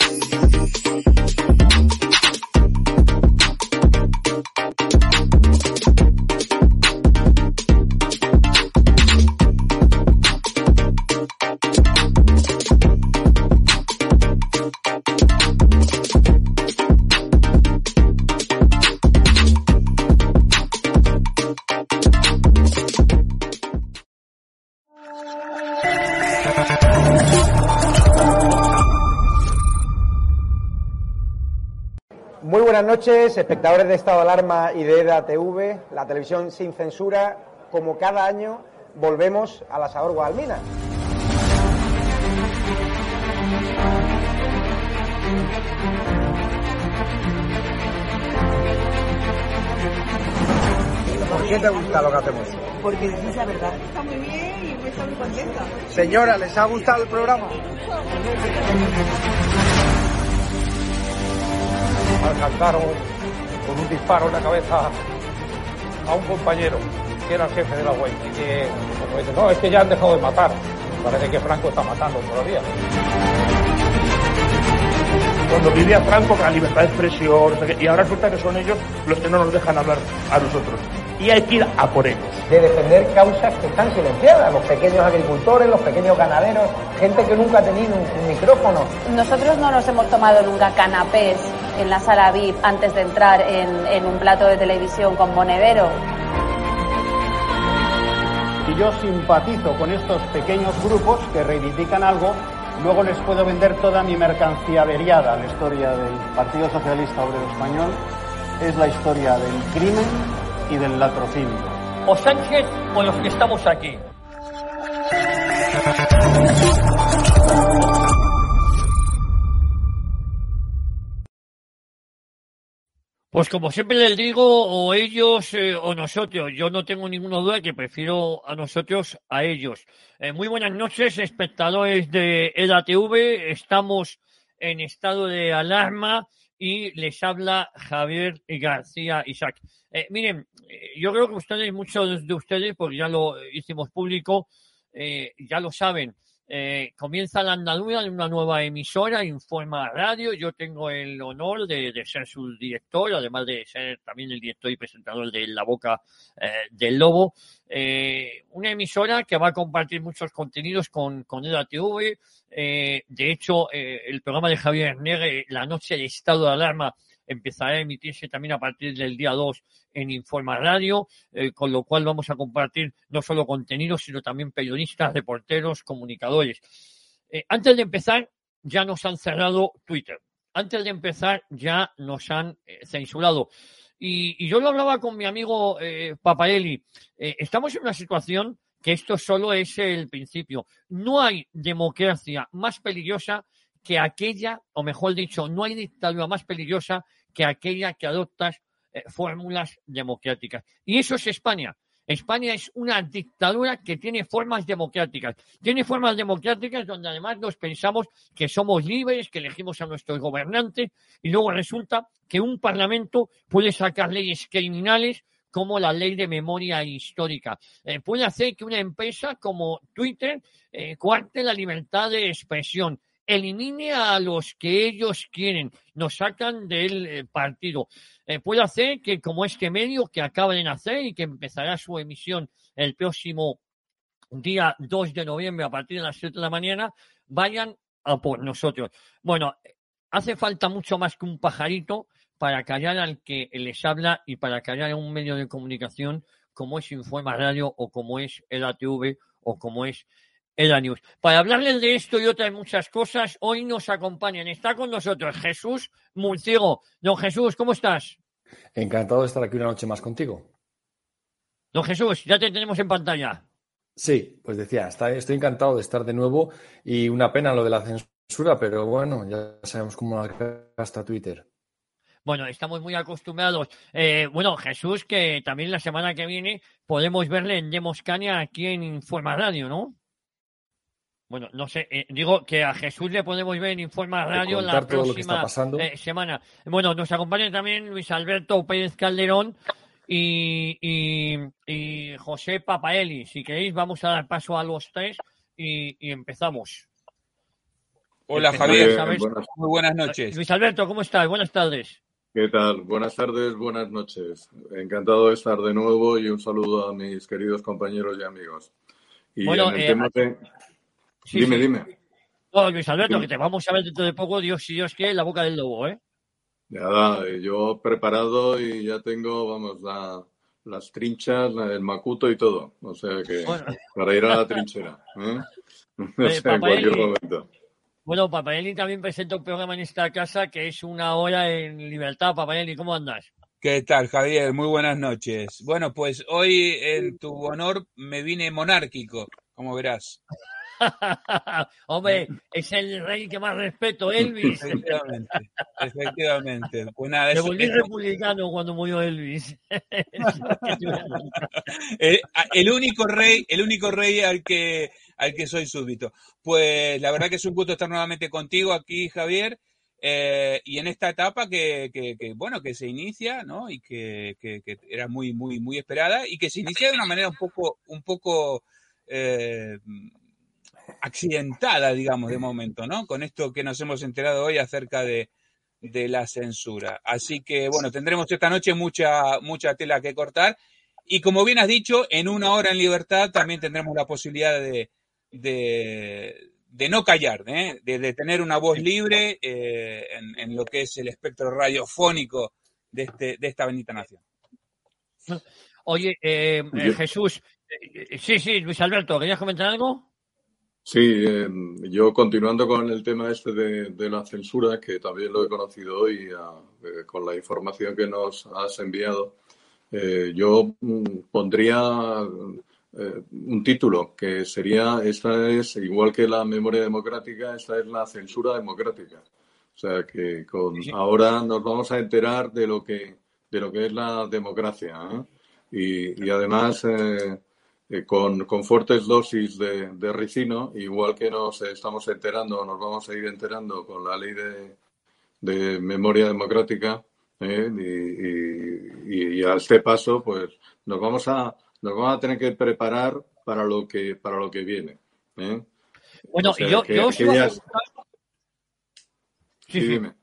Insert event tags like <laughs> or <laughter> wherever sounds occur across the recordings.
Yeah. Noches, espectadores de Estado de Alarma y de EDA TV, la televisión sin censura. Como cada año, volvemos a la Sabor Guadalmina. ¿Por qué te gusta lo que hacemos? Porque dices la verdad. Está muy bien y me estoy muy contenta. Señora, ¿les ha gustado el programa? <laughs> alcanzaron con un disparo en la cabeza a un compañero que era el jefe de la UEI y que, como dice, no, es que ya han dejado de matar. Parece que Franco está matando todavía. Cuando vivía Franco con la libertad de expresión, y ahora resulta que son ellos los que no nos dejan hablar a nosotros. Y hay que ir a por ellos. De defender causas que están silenciadas, los pequeños agricultores, los pequeños ganaderos, gente que nunca ha tenido un, un micrófono. Nosotros no nos hemos tomado nunca canapés en la sala VIP antes de entrar en, en un plato de televisión con Monedero. Y yo simpatizo con estos pequeños grupos que reivindican algo, luego les puedo vender toda mi mercancía averiada. La historia del Partido Socialista Obrero Español es la historia del crimen y del latrocinio. O Sánchez o los que estamos aquí. Pues como siempre les digo, o ellos eh, o nosotros. Yo no tengo ninguna duda que prefiero a nosotros a ellos. Eh, muy buenas noches, espectadores de EDATV. Estamos en estado de alarma y les habla Javier García Isaac. Eh, miren, yo creo que ustedes, muchos de ustedes, porque ya lo hicimos público, ya lo saben. Eh, comienza la andadura de una nueva emisora, Informa Radio. Yo tengo el honor de, ser su director, además de ser también el director y presentador de La Boca eh, del Lobo. Eh, una emisora que va a compartir muchos contenidos con, con EDATV. De hecho, el programa de Javier Negre, La Noche de Estado de Alarma, empezará a emitirse también a partir del día 2 en Informa Radio, eh, con lo cual vamos a compartir no solo contenidos, sino también periodistas, reporteros, comunicadores. Eh, antes de empezar, ya nos han cerrado Twitter. Antes de empezar, ya nos han eh, censurado. Y, yo lo hablaba con mi amigo Papaeli. Estamos en una situación que esto solo es el principio. No hay democracia más peligrosa que aquella, o mejor dicho, no hay dictadura más peligrosa que aquella que adopta eh, fórmulas democráticas. Y eso es España. España es una dictadura que tiene formas democráticas. Tiene formas democráticas donde además nos pensamos que somos libres, que elegimos a nuestros gobernantes y luego resulta que un parlamento puede sacar leyes criminales como la ley de memoria histórica. Eh, puede hacer que una empresa como Twitter eh, cuarte la libertad de expresión elimine a los que ellos quieren, nos sacan del eh, partido. Eh, puede hacer que, como este medio que acaba de nacer y que empezará su emisión el próximo día 2 de noviembre a partir de las 7 de la mañana, vayan a por nosotros. Bueno, hace falta mucho más que un pajarito para callar al que les habla y para callar a un medio de comunicación como es Informa Radio o como es el ATV o como es EDA News. Para hablarles de esto y otras muchas cosas, hoy nos acompañan. Está con nosotros Jesús Murciego. Don Jesús, ¿cómo estás? Encantado de estar aquí una noche más contigo. Don Jesús, ya te tenemos en pantalla. Sí, pues decía, está, estoy encantado de estar de nuevo y una pena lo de la censura, pero bueno, ya sabemos cómo la gasta Twitter. Bueno, estamos muy acostumbrados. Eh, bueno, Jesús, que también la semana que viene podemos verle en Demoscania aquí en Informa Radio, ¿no? Bueno, no sé, eh, digo que a Jesús le podemos ver en Informa Radio la próxima eh, semana. Bueno, nos acompaña también Luis Alberto Pérez Calderón y, y, y, José Papaeli. Si queréis, vamos a dar paso a los tres y, y empezamos. Hola Javier, muy buenas noches. Luis Alberto, ¿cómo estás? Buenas tardes. ¿Qué tal? Buenas tardes, buenas noches. Encantado de estar de nuevo y un saludo a mis queridos compañeros y amigos. Y Bueno, en el eh, tema de... Sí, dime, sí. dime. No, Luis Alberto, Dime. que te vamos a ver dentro de poco, Dios si Dios en la boca del lobo, ¿eh? Nada, yo preparado y ya tengo, vamos, la- las trinchas, la- el macuto y todo. O sea que Bueno. para ir a la <laughs> trinchera. ¿eh? O Eh, sea, en cualquier momento. Bueno, Papaeli también presenta un programa en esta casa que es una hora en libertad. Papaeli, ¿cómo andas? ¿Qué tal, Javier? Muy buenas noches. Bueno, pues hoy en tu honor me vine monárquico, como verás. <laughs> Hombre, es el rey que más respeto, Elvis. Efectivamente, efectivamente. Pues nada, Me volví eso- republicano cuando murió Elvis. <laughs> el, el único rey, el único rey al que al que soy súbdito. Pues la verdad que es un gusto estar nuevamente contigo aquí, Javier. eh, y en esta etapa que, que- que, bueno que se inicia no y que, que- que era muy muy muy esperada y que se inicia de una manera un poco un poco eh, accidentada digamos de momento no con esto que nos hemos enterado hoy acerca de, de la censura así que bueno tendremos esta noche mucha mucha tela que cortar y como bien has dicho, en una hora en libertad también tendremos la posibilidad de, de, de no callar, ¿eh? de, de tener una voz libre eh, en, en lo que es el espectro radiofónico de, este, de esta bendita nación. Oye, eh, eh, Jesús, sí, sí, Luis Alberto, ¿querías comentar algo? Sí, eh, yo continuando con el tema este de, de la censura, que también lo he conocido hoy eh, con la información que nos has enviado, eh, yo mm, pondría eh, un título que sería, esta es, igual que la memoria democrática, esta es la censura democrática. O sea que con, ahora nos vamos a enterar de lo que, de lo que es la democracia. ¿eh? Y, y además, eh, con, con fuertes dosis de, de ricino, igual que nos estamos enterando, nos vamos a ir enterando con la ley de, de memoria democrática, ¿eh? y, y- y a este paso, pues nos vamos a nos vamos a tener que preparar para lo que para lo que viene. ¿eh? Bueno, O sea, yo, que yo Sí, dime.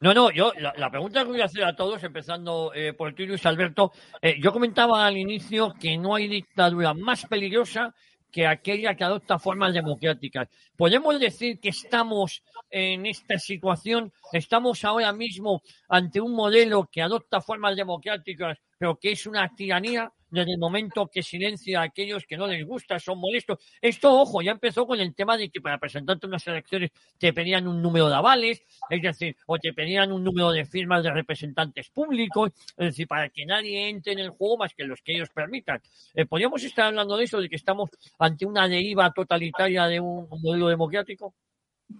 No, no, yo la, pregunta que voy a hacer a todos, empezando eh, por ti, Luis Alberto, eh, yo comentaba al inicio que no hay dictadura más peligrosa que aquella que adopta formas democráticas. Podemos decir que estamos en esta situación, estamos ahora mismo ante un modelo que adopta formas democráticas, pero que es una tiranía desde el momento que silencia a aquellos que no les gusta, son molestos. Esto, ojo, ya empezó con el tema de que para presentarte unas elecciones te pedían un número de avales, es decir, o te pedían un número de firmas de representantes públicos, es decir, para que nadie entre en el juego más que los que ellos permitan. Eh, ¿Podríamos estar hablando de eso, de que estamos ante una deriva totalitaria de un modelo democrático?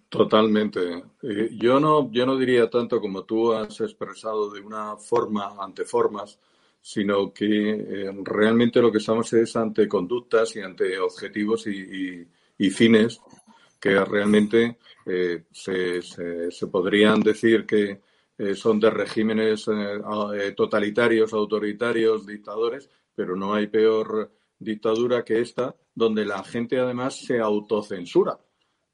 Totalmente. Eh, yo no, yo no diría tanto como tú has expresado de una forma ante formas, sino que eh, realmente lo que estamos es ante conductas y ante objetivos y, fines que realmente eh, se, se- podrían decir que eh, son de regímenes totalitarios, autoritarios, dictadores, pero no hay peor dictadura que esta, donde la gente además se autocensura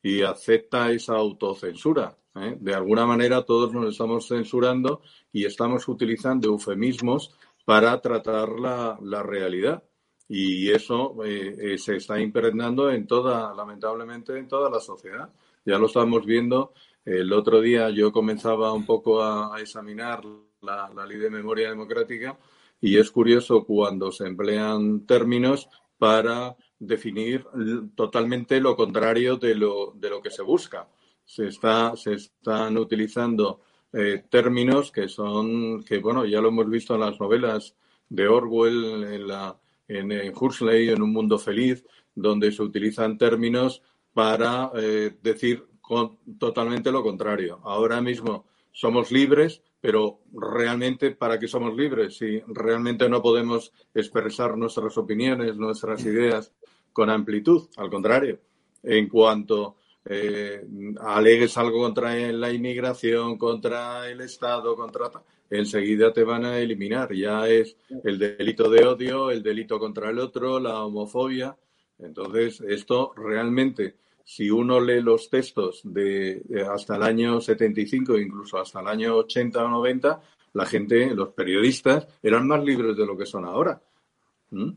y acepta esa autocensura. De alguna manera todos nos estamos censurando y estamos utilizando eufemismos para tratar la, la realidad. Y eso eh, eh, se está impregnando en toda, lamentablemente, en toda la sociedad. Ya lo estamos viendo. El otro día yo comenzaba un poco a, examinar la, la ley de memoria democrática y es curioso cuando se emplean términos para definir totalmente lo contrario de lo, de lo que se busca. Se, está, se están utilizando eh, términos que son, que bueno, ya lo hemos visto en las novelas de Orwell, en, la, en, en Huxley, en Un Mundo Feliz, donde se utilizan términos para eh, decir con- totalmente lo contrario. Ahora mismo somos libres, pero realmente, ¿para qué somos libres? Si realmente no podemos expresar nuestras opiniones, nuestras ideas con amplitud, al contrario. En cuanto eh, alegues algo contra la inmigración, contra el Estado, contra enseguida te van a eliminar. Ya es el delito de odio, el delito contra el otro, la homofobia. Entonces, esto realmente si uno lee los textos de, hasta el año 75, incluso hasta el año 80 o 90, la gente, los periodistas, eran más libres de lo que son ahora. ¿Mm?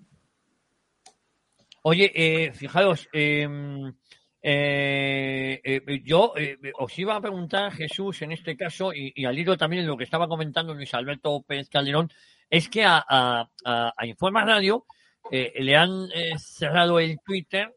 Oye, eh, fijaros, eh, eh, eh, yo eh, os iba a preguntar, Jesús, en este caso, y, y al hilo también de lo que estaba comentando Luis Alberto Pérez Calderón, es que a, a, a, a Informa Radio le han cerrado el Twitter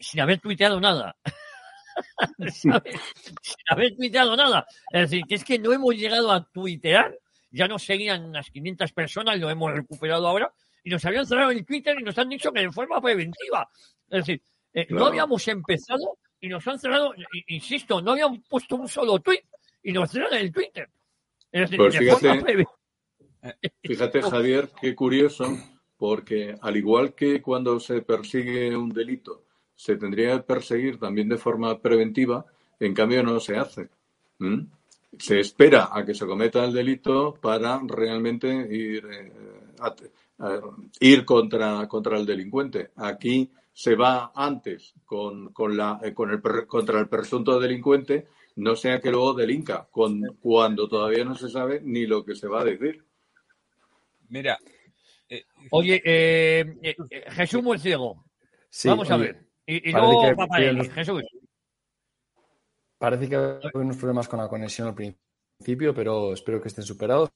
sin haber tuiteado nada. <laughs> ¿Sabes? sin haber tuiteado nada. Es decir, que es que no hemos llegado a tuitear, ya nos seguían unas 500 personas, lo hemos recuperado ahora, y nos habían cerrado el Twitter y nos han dicho que de forma preventiva. Es decir, eh, no habíamos empezado y nos han cerrado, insisto, no habían puesto un solo tweet y nos cerran el Twitter. Es decir, Pues fíjate, preventiva. Fíjate, Javier, qué curioso, porque al igual que cuando se persigue un delito, se tendría que perseguir también de forma preventiva, en cambio no se hace. ¿Mm? Se espera a que se cometa el delito para realmente ir, eh, a- a- ir contra, contra el delincuente. Aquí se va antes con, con la, eh, con el, per- contra el presunto delincuente, no sea que luego delinca, con, cuando todavía no se sabe ni lo que se va a decir. Mira, eh, Oye, eh, eh, eh, Jesús Murciego, Sí, vamos a oye, ver. Y, y parece luego que- Papaelli, que- Jesús. Parece que hay unos problemas con la conexión al principio, pero espero que estén superados.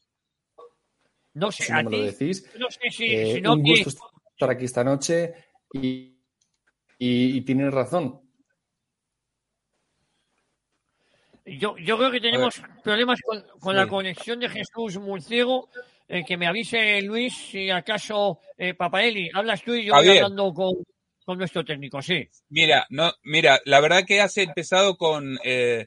No sé, Si a no me lo decís. no sé si, Eh, si no un que- gusto estar aquí esta noche y, y, y tienes razón. Yo, yo creo que tenemos problemas con, con Sí. la conexión de Jesús Murciego. eh, que me avise Luis si acaso eh, Papaeli, hablas tú y yo voy hablando con, con nuestro técnico, sí. Mira, no, mira, la verdad que has empezado con, eh,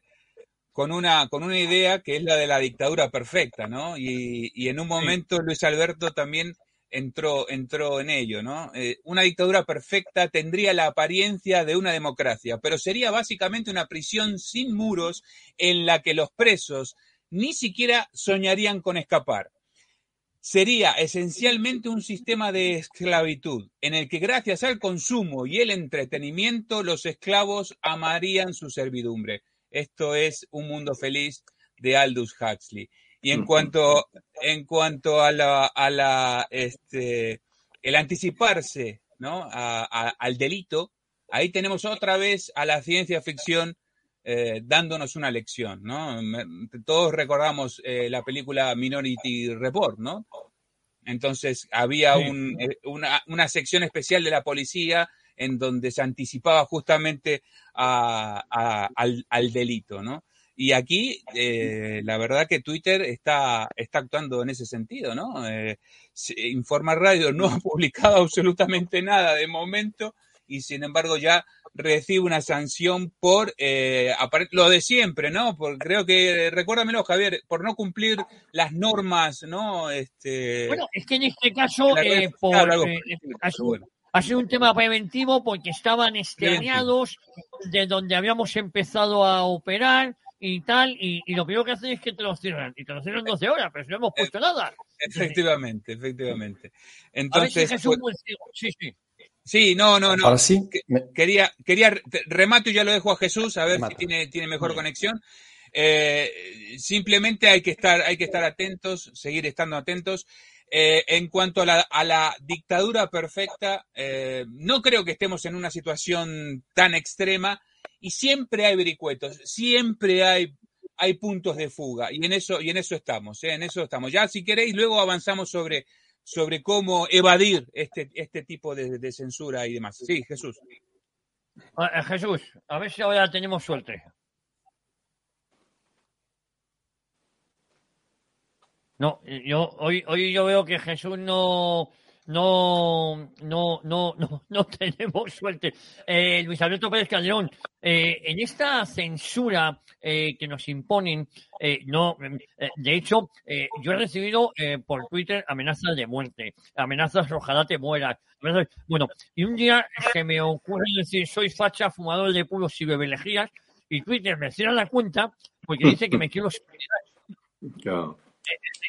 con una, con una idea que es la de la dictadura perfecta, ¿no? Y, y en un momento Luis Alberto también entró, entró en ello, ¿no? Eh, una dictadura perfecta tendría la apariencia de una democracia, pero sería básicamente una prisión sin muros en la que los presos ni siquiera soñarían con escapar. Sería esencialmente un sistema de esclavitud en el que gracias al consumo y el entretenimiento los esclavos amarían su servidumbre. Esto es Un Mundo Feliz de Aldous Huxley. Y en cuanto, en cuanto a la, a la, este, el anticiparse, ¿no? a- a- al delito, ahí tenemos otra vez a la ciencia ficción eh, dándonos una lección, ¿no? Todos recordamos eh, la película Minority Report, ¿no? Entonces había Sí. un, eh, una, una sección especial de la policía en donde se anticipaba justamente a- a- al, al delito, ¿no? Y aquí, eh, la verdad que Twitter está, está actuando en ese sentido, ¿no? Eh, Informa Radio no <laughs> ha publicado absolutamente nada de momento y sin embargo ya recibe una sanción por eh, lo de siempre, ¿no? Por, creo que, recuérdamelo, Javier, por no cumplir las normas, ¿no? Este, Bueno, es que en este caso, eh, por, eh, estilo, ha, sido, un tema preventivo porque estaban extrañados de donde habíamos empezado a operar y tal, y, y lo primero que hacen es que te lo cierran, y te lo cierran 12 horas, pero si no hemos puesto nada. Efectivamente, efectivamente. A Entonces, pues, Murciego- sí, sí. sí, no, no, no. Ahora sí, Quería, quería, remato y ya lo dejo a Jesús a ver Remata. si tiene, tiene mejor conexión. Eh, simplemente hay que estar, hay que estar atentos, seguir estando atentos. Eh, en cuanto a la, a la dictadura perfecta, eh, no creo que estemos en una situación tan extrema y siempre hay vericuetos, siempre hay, hay puntos de fuga y en eso, y en eso estamos, ¿eh? en eso estamos. Ya si queréis, luego avanzamos sobre, sobre cómo evadir este, este tipo de, censura y demás. Sí, Jesús. Ah, eh, Jesús, a ver si ahora tenemos suerte. No, eh, yo hoy, hoy yo veo que Jesús no, no, no, no, <laughs> no, no tenemos suerte. Eh, Luis Alberto Pérez Calderón, eh, en esta censura eh, que nos imponen, eh, no, eh, de hecho, eh, yo he recibido eh, por Twitter amenazas de muerte, amenazas ojalá te mueras. amenazas- Bueno, y un día se me ocurre decir soy facha, fumador de puros y bebelejías, y Twitter me cierra la cuenta porque dice que me quiero suicidar. <laughs> Claro.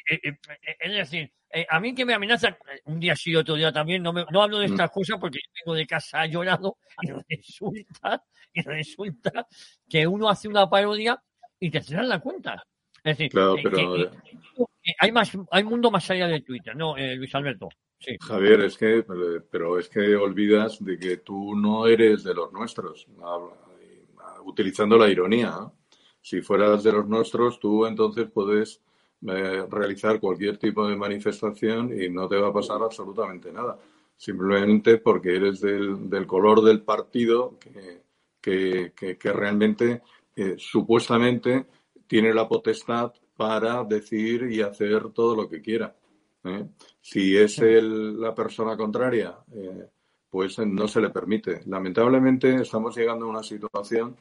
Eh, eh, es decir, eh, a mí que me amenaza, eh, un día sí, otro día también, no, me- no hablo de Mm. estas cosas porque yo vengo de casa <laughs> llorado y resulta, y resulta que uno hace una parodia y te cerran la cuenta. Es decir, Claro, que- pero que- eh, que hay más, hay mundo más allá de Twitter, ¿no, eh, Luis Alberto? Sí. Javier, es que, eh, pero es que olvidas de que tú no eres de los nuestros, utilizando la ironía. Si fueras de los nuestros, tú entonces puedes eh, realizar cualquier tipo de manifestación y no te va a pasar absolutamente nada. Simplemente porque eres del, del color del partido que, que, que- que realmente, eh, supuestamente, tiene la potestad para decir y hacer todo lo que quiera. ¿eh? Si es el- la persona contraria, pues no se le permite. Lamentablemente estamos llegando a una situación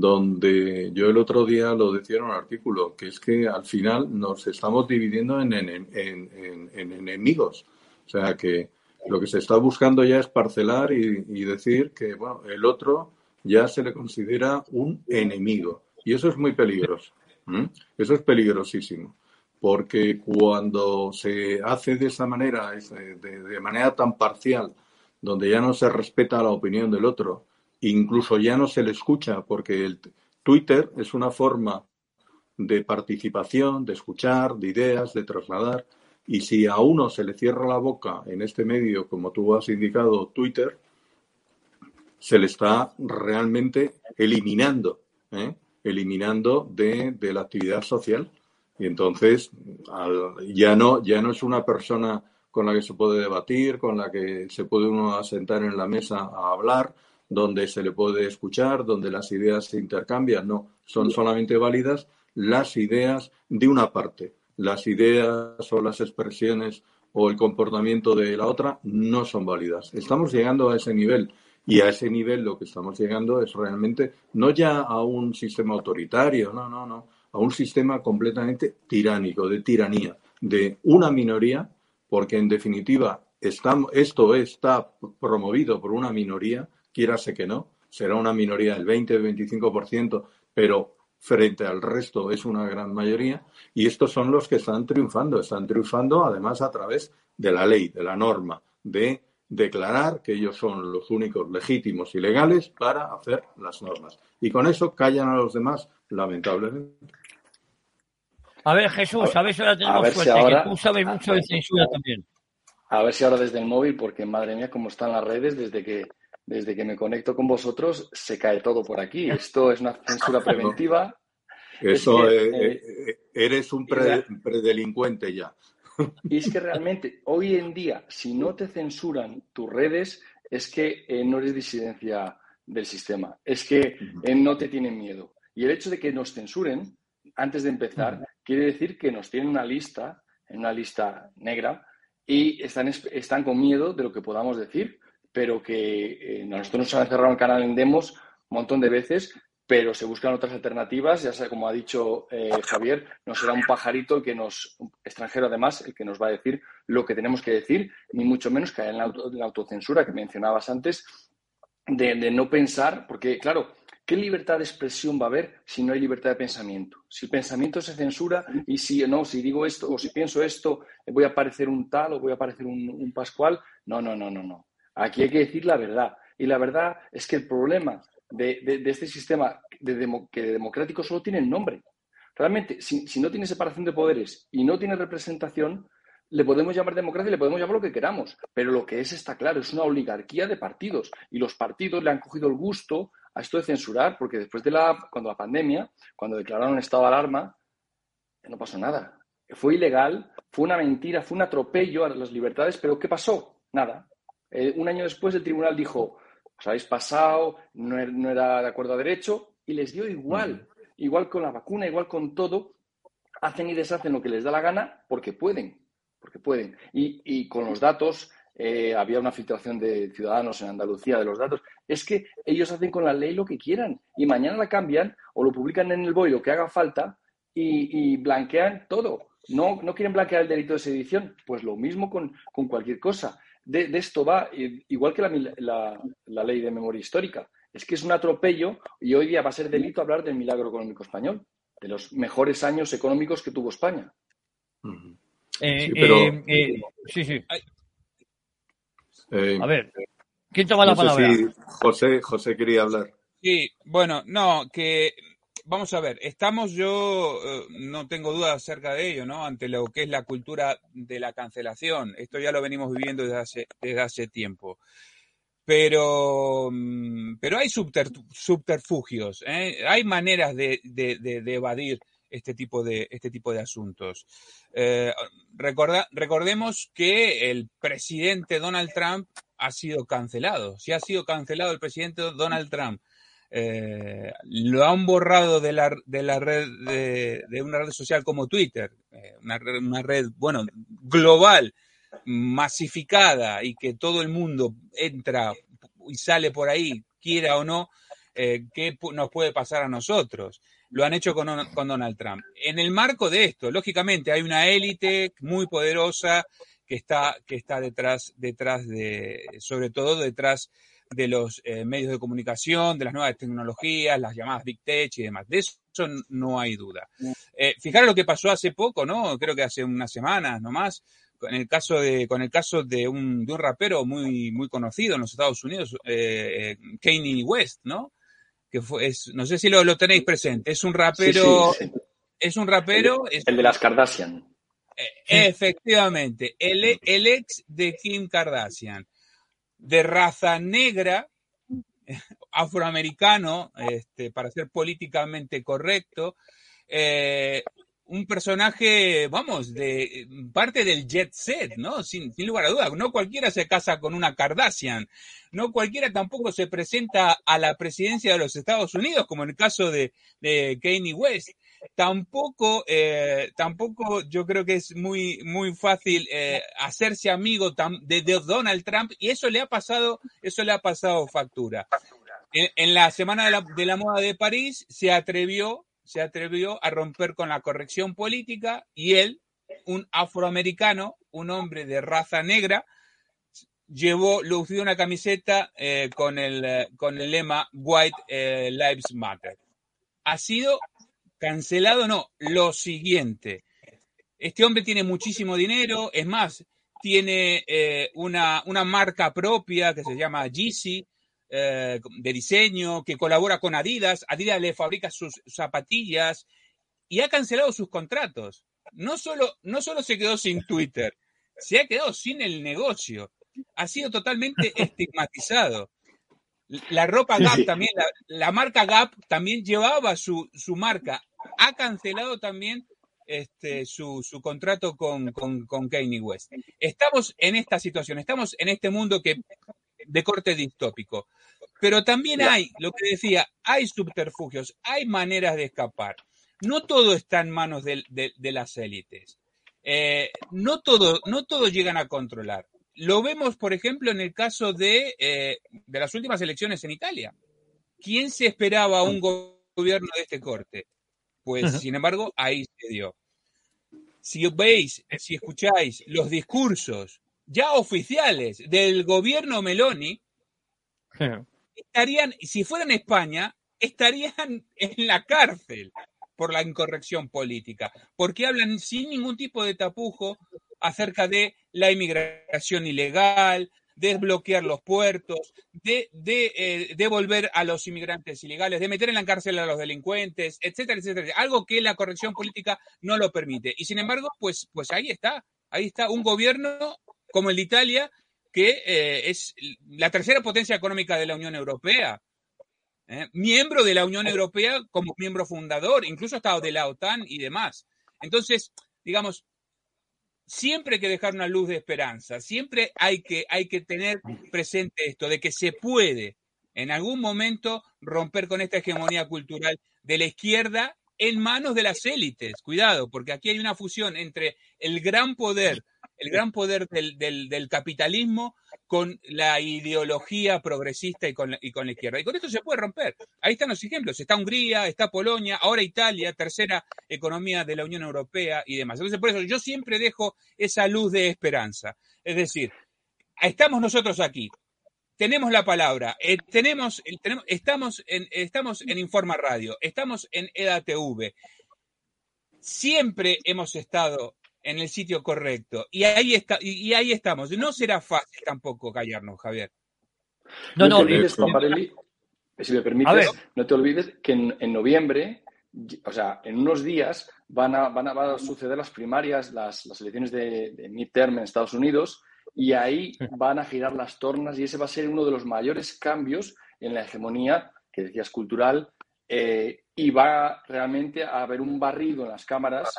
donde yo el otro día lo decía en un artículo, que es que al final nos estamos dividiendo en, en- en- en- en enemigos. O sea que lo que se está buscando ya es parcelar y, y decir que bueno, el otro ya se le considera un enemigo. Y eso es muy peligroso. Eso es peligrosísimo porque cuando se hace de esa manera, eh, de, de manera tan parcial, donde ya no se respeta la opinión del otro, incluso ya no se le escucha, porque el Twitter es una forma de participación, de escuchar, de ideas, de trasladar, y si a uno se le cierra la boca en este medio, como tú has indicado, Twitter, se le está realmente eliminando, ¿eh? eliminando de, de la actividad social. Y entonces al- ya, no, ya no es una persona con la que se puede debatir, con la que se puede uno asentar en la mesa a hablar, donde se le puede escuchar, donde las ideas se intercambian. No, son solamente válidas las ideas de una parte. Las ideas o las expresiones o el comportamiento de la otra no son válidas. Estamos llegando a ese nivel y a ese nivel lo que estamos llegando es realmente no ya a un sistema autoritario, no, no, no, a un sistema completamente tiránico, de tiranía, de una minoría, porque en definitiva estamos, esto está promovido por una minoría, quiérase que no, será una minoría del 20, del 25%, pero frente al resto es una gran mayoría, y estos son los que están triunfando, están triunfando además a través de la ley, de la norma, de declarar que ellos son los únicos legítimos y legales para hacer las normas. Y con eso callan a los demás, lamentablemente. A ver, Jesús, a ver si ahora tenemos si suerte, ahora- que tú sabes mucho de censura también. A ver si ahora desde el móvil, porque madre mía, cómo están las redes, desde que, desde que me conecto con vosotros, se cae todo por aquí. <laughs> Esto es una censura preventiva. Eso, Es que, eh, eh, eh, eres un pre- predelincuente ya. Y es que realmente, hoy en día, si no te censuran tus redes, es que eh, no eres disidencia del sistema. Es que no te tienen miedo. Y el hecho de que nos censuren, antes de empezar, quiere decir que nos tienen una lista, en una lista negra, y están, es- están con miedo de lo que podamos decir, pero que eh, nosotros nos han cerrado el canal en demos un montón de veces, pero se buscan otras alternativas, ya sea como ha dicho eh, Javier, no será un pajarito el que nos, extranjero además, el que nos va a decir lo que tenemos que decir, ni mucho menos caer en la, auto- en la autocensura que mencionabas antes, de, de no pensar, porque claro, ¿qué libertad de expresión va a haber si no hay libertad de pensamiento? Si el pensamiento se censura y si no, si digo esto o si pienso esto, voy a parecer un tal o voy a parecer un, un pascual. No, no, no, no, no. Aquí hay que decir la verdad. Y la verdad es que el problema de, este sistema de que de democrático solo tiene nombre. Realmente, si, si no tiene separación de poderes y no tiene representación, le podemos llamar democracia y le podemos llamar lo que queramos, pero lo que es está claro, es una oligarquía de partidos y los partidos le han cogido el gusto a esto de censurar, porque después de la, cuando la pandemia, cuando declararon estado de alarma, no pasó nada. Fue ilegal, fue una mentira, fue un atropello a las libertades, pero ¿qué pasó? Nada. Eh, un año después el tribunal dijo, os habéis pasado, no er- no era de acuerdo a derecho, y les dio igual, igual con la vacuna, igual con todo, hacen y deshacen lo que les da la gana porque pueden, porque pueden. Y, y con los datos, eh, había una filtración de ciudadanos en Andalucía de los datos, es que ellos hacen con la ley lo que quieran y mañana la cambian o lo publican en el BOE lo que haga falta y, y blanquean todo. No, no quieren blanquear el delito de sedición, pues lo mismo con, con cualquier cosa. De, de esto va, igual que la, la- la ley de memoria histórica. Es que es un atropello y hoy día va a ser delito hablar del milagro económico español, de los mejores años económicos que tuvo España. Eh, Sí, pero- eh, eh, sí, sí. Eh, A ver, ¿quién toma la no palabra? si José, José quería hablar. Sí, bueno, no, que vamos a ver, estamos yo, eh, no tengo dudas acerca de ello, ¿no? Ante lo que es la cultura de la cancelación. Esto ya lo venimos viviendo desde hace, desde hace tiempo. Pero, mm, pero hay subter- subterfugios, ¿eh? hay maneras de, de- de- evadir este tipo de, este tipo de asuntos. Eh, recordemos que el presidente Donald Trump ha sido cancelado. Si ha sido cancelado el presidente Donald Trump, eh, lo han borrado de la, de la red de, de una red social como Twitter, eh, una, red, una red, bueno, global, masificada y que todo el mundo entra y sale por ahí, quiera o no, eh, ¿qué nos puede pasar a nosotros? Lo han hecho con, con Donald Trump. En el marco de esto, lógicamente, hay una élite muy poderosa que está, que está detrás, detrás de, sobre todo detrás de los eh, medios de comunicación, de las nuevas tecnologías, las llamadas Big Tech y demás. De eso no hay duda. Eh, fijaros lo que pasó hace poco, ¿no? Creo que hace unas semanas nomás, con el caso de, con el caso de un, de un rapero muy, muy conocido en los Estados Unidos, eh, Kanye West, ¿no? Que fue, es, no sé si lo, lo tenéis presente, es un rapero, Sí, sí, sí. es un rapero, es- El de las Kardashian. Efectivamente, el, el ex de Kim Kardashian, de raza negra, <laughs> afroamericano, este, para ser políticamente correcto, eh, un personaje, vamos, de parte del jet set, ¿no? Sin, sin lugar a dudas. No cualquiera se casa con una Kardashian. No cualquiera tampoco se presenta a la presidencia de los Estados Unidos, como en el caso de, de Kanye West. Tampoco, eh, tampoco yo creo que es muy, muy fácil eh, hacerse amigo de, de Donald Trump y eso le ha pasado, eso le ha pasado factura. En, en la semana de la, de la moda de París se atrevió, se atrevió a romper con la corrección política y él, un afroamericano, un hombre de raza negra, llevó, lució una camiseta eh, con, el, eh, con el lema White eh, Lives Matter. Ha sido cancelado, no, lo siguiente. Este hombre tiene muchísimo dinero, es más, tiene eh, una, una marca propia que se llama Yeezy, eh, de diseño, que colabora con Adidas. Adidas le fabrica sus zapatillas y ha cancelado sus contratos. No solo, no solo se quedó sin Twitter, se ha quedado sin el negocio. Ha sido totalmente <laughs> estigmatizado. La ropa Gap también, la, la marca Gap también llevaba su, su marca. Ha cancelado también este, su, su contrato con, con, con Kanye West. Estamos en esta situación, estamos en este mundo que de corte distópico. Pero también hay, lo que decía, hay subterfugios, hay maneras de escapar. No todo está en manos de, de las élites. Eh, no, todo, no todo llegan a controlar. Lo vemos, por ejemplo, en el caso de, eh, de las últimas elecciones en Italia. ¿Quién se esperaba un go- gobierno de este corte? Pues, sin embargo, ahí se dio. Si veis, si escucháis los discursos ya oficiales del gobierno Meloni, estarían, si fueran España, estarían en la cárcel por la incorrección política, porque hablan sin ningún tipo de tapujo acerca de la inmigración ilegal, desbloquear los puertos, de, eh, devolver a los inmigrantes ilegales, de meter en la cárcel a los delincuentes, etcétera, etcétera. Algo que la corrección política no lo permite. Y sin embargo, pues, pues ahí está, ahí está un gobierno como el de Italia, que eh, es la tercera potencia económica de la Unión Europea, ¿eh? miembro de la Unión Europea como miembro fundador, incluso estado de la OTAN y demás. Entonces, digamos, siempre hay que dejar una luz de esperanza, siempre hay que, hay que tener presente esto, de que se puede en algún momento romper con esta hegemonía cultural de la izquierda en manos de las élites. Cuidado, porque aquí hay una fusión entre el gran poder, el gran poder del, capitalismo con la ideología progresista y con, la- izquierda. Y con esto se puede romper. Ahí están los ejemplos. Está Hungría, está Polonia, ahora Italia, tercera economía de la Unión Europea y demás. Entonces, por eso yo siempre dejo esa luz de esperanza. Es decir, estamos nosotros aquí, tenemos la palabra, eh, tenemos, el- tenemos- estamos, en, estamos en Informa Radio, estamos en EDATV. Siempre hemos estado en el sitio correcto. Y ahí, está, y ahí estamos. No será fácil tampoco callarnos, Javier. No, no, te olvides, Paparelli, si me permites, no te olvides que en, noviembre, o sea, en unos días van a, van a, suceder las primarias, las, las elecciones de, de midterm en Estados Unidos, y ahí van a girar las tornas y ese va a ser uno de los mayores cambios en la hegemonía, que decías, cultural, eh, y va realmente a haber un barrido en las cámaras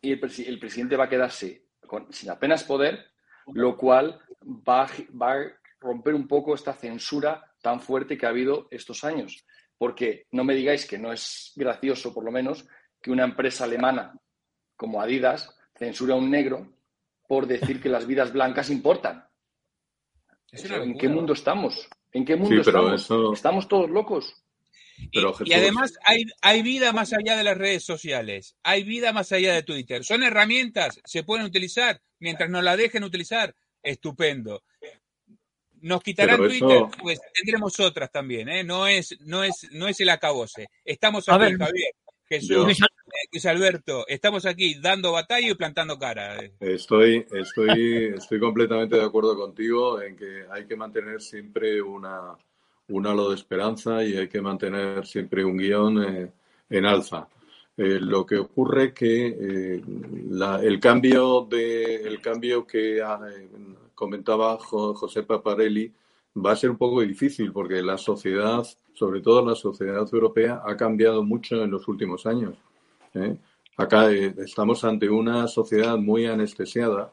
y el, el presidente va a quedarse sin apenas poder, lo cual va, va a romper un poco esta censura tan fuerte que ha habido estos años. Porque no me digáis que no es gracioso, por lo menos, que una empresa alemana como Adidas censura a un negro por decir que las vidas blancas importan. ¿En qué mundo estamos? ¿En qué mundo estamos? Estamos todos locos. Y, además hay, hay vida más allá de las redes sociales, hay vida más allá de Twitter. Son herramientas, se pueden utilizar mientras nos la dejen utilizar. Estupendo. Nos quitarán Twitter, pues tendremos otras también, ¿eh? No es, no es, no es el acabose. Estamos aquí, Javier. Jesús, Luis Alberto, estamos aquí dando batalla y plantando cara. Estoy, estoy, estoy completamente de acuerdo contigo en que hay que mantener siempre una, un halo de esperanza y hay que mantener siempre un guion eh, en alza. Eh, lo que ocurre que eh, el cambio de el cambio que comentaba José Paparelli va a ser un poco difícil porque la sociedad, sobre todo la sociedad europea, ha cambiado mucho en los últimos años. Acá estamos ante una sociedad muy anestesiada.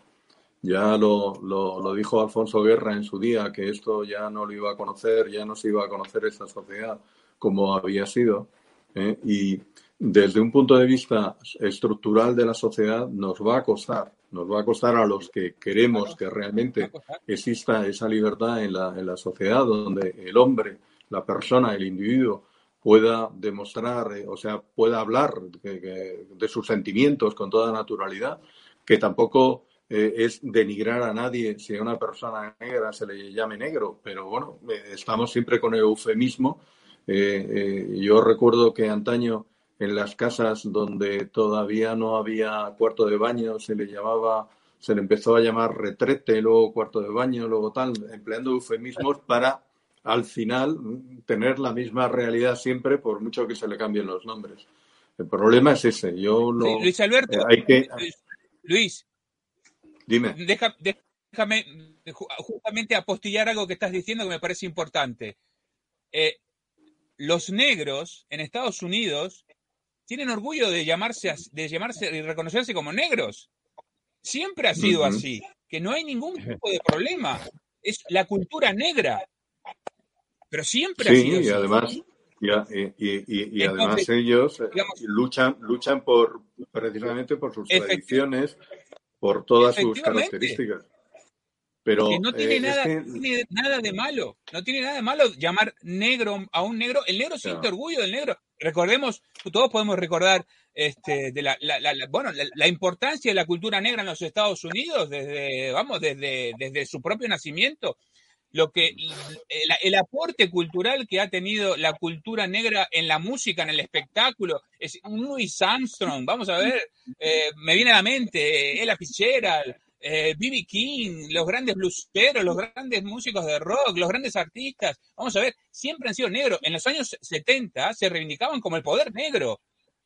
Ya lo, lo, dijo Alfonso Guerra en su día, que esto ya no lo iba a conocer, ya no se iba a conocer esta sociedad como había sido. ¿eh? Y desde un punto de vista estructural de la sociedad nos va a costar nos va a costar a los que queremos que realmente exista esa libertad en la, en la sociedad donde el hombre, la persona, el individuo pueda demostrar, eh, o sea, pueda hablar de, sus sentimientos con toda naturalidad, que tampoco eh, es denigrar a nadie si a una persona negra se le llame negro, pero bueno, eh, estamos siempre con el eufemismo. yo recuerdo que antaño en las casas donde todavía no había cuarto de baño, se le llamaba, se le empezó a llamar retrete, luego cuarto de baño, luego tal, empleando eufemismos para al final tener la misma realidad siempre, por mucho que se le cambien los nombres. El problema es ese. Yo lo, Luis Alberto, eh, hay que... Luis, dime. déjame justamente apostillar algo que estás diciendo que me parece importante. Eh, los negros en Estados Unidos tienen orgullo de llamarse, de llamarse y reconocerse como negros. Siempre ha sido así, que no hay ningún tipo de problema. Es la cultura negra. Pero siempre ha sido y Además, y, y, además ellos eh, luchan, luchan por precisamente por sus tradiciones, por todas sus características. Pero no tiene, nada, tiene nada de malo, no tiene nada de malo llamar negro a un negro. El negro siente orgullo del negro. Recordemos, todos podemos recordar este, de la, bueno, la, importancia de la cultura negra en los Estados Unidos desde, vamos, desde, desde su propio nacimiento. Lo que el, aporte cultural que ha tenido la cultura negra en la música, en el espectáculo, es Louis Armstrong, vamos a ver, eh, me viene a la mente Ella Fitzgerald, B.B. Eh, King, los grandes blueseros, los grandes músicos de rock, los grandes artistas, vamos a ver, siempre han sido negros. En los años 70 se reivindicaban como el poder negro,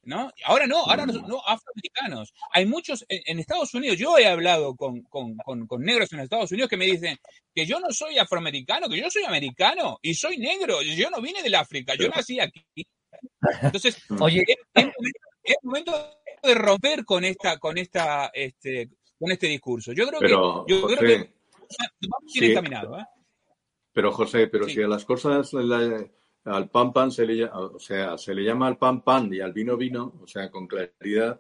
¿no? Ahora no, ahora no, afroamericanos. Hay muchos, en, Estados Unidos, yo he hablado con, con, con, negros en Estados Unidos que me dicen que yo no soy afroamericano, que yo soy americano y soy negro, yo no vine del África, yo nací aquí. Entonces, <laughs> Oye. Es, momento, de romper con esta, con esta, este, con este discurso. Yo creo que, yo creo que vamos bien encaminados. ¿eh? Pero José, pero si a las cosas al pan pan se le o sea, se le llama al pan pan y al vino vino, o sea, con claridad,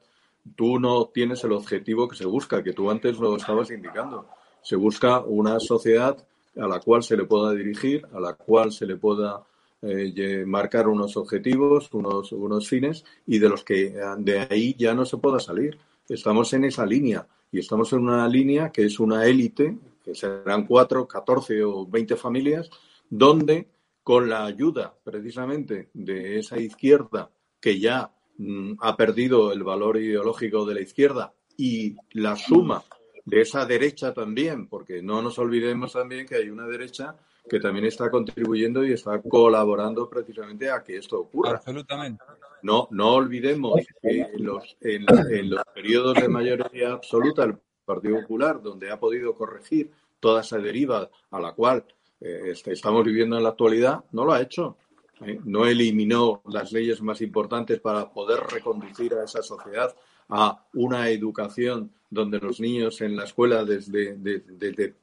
tú no tienes el objetivo que se busca, que tú antes lo estabas indicando. Se busca una sociedad a la cual se le pueda dirigir, a la cual se le pueda eh, marcar unos objetivos, unos, unos fines y de los que de ahí ya no se pueda salir. Estamos en esa línea y estamos en una línea que es una élite, que serán cuatro, catorce o veinte familias, donde con la ayuda precisamente de esa izquierda que ya mm, ha perdido el valor ideológico de la izquierda, y la suma de esa derecha también, porque no nos olvidemos también que hay una derecha que también está contribuyendo y está colaborando precisamente a que esto ocurra. Absolutamente. No, no olvidemos que en los, en, los periodos de mayoría absoluta el Partido Popular, donde ha podido corregir toda esa deriva a la cual eh, estamos viviendo en la actualidad, no lo ha hecho. ¿eh? No eliminó las leyes más importantes para poder reconducir a esa sociedad a una educación donde los niños en la escuela desde,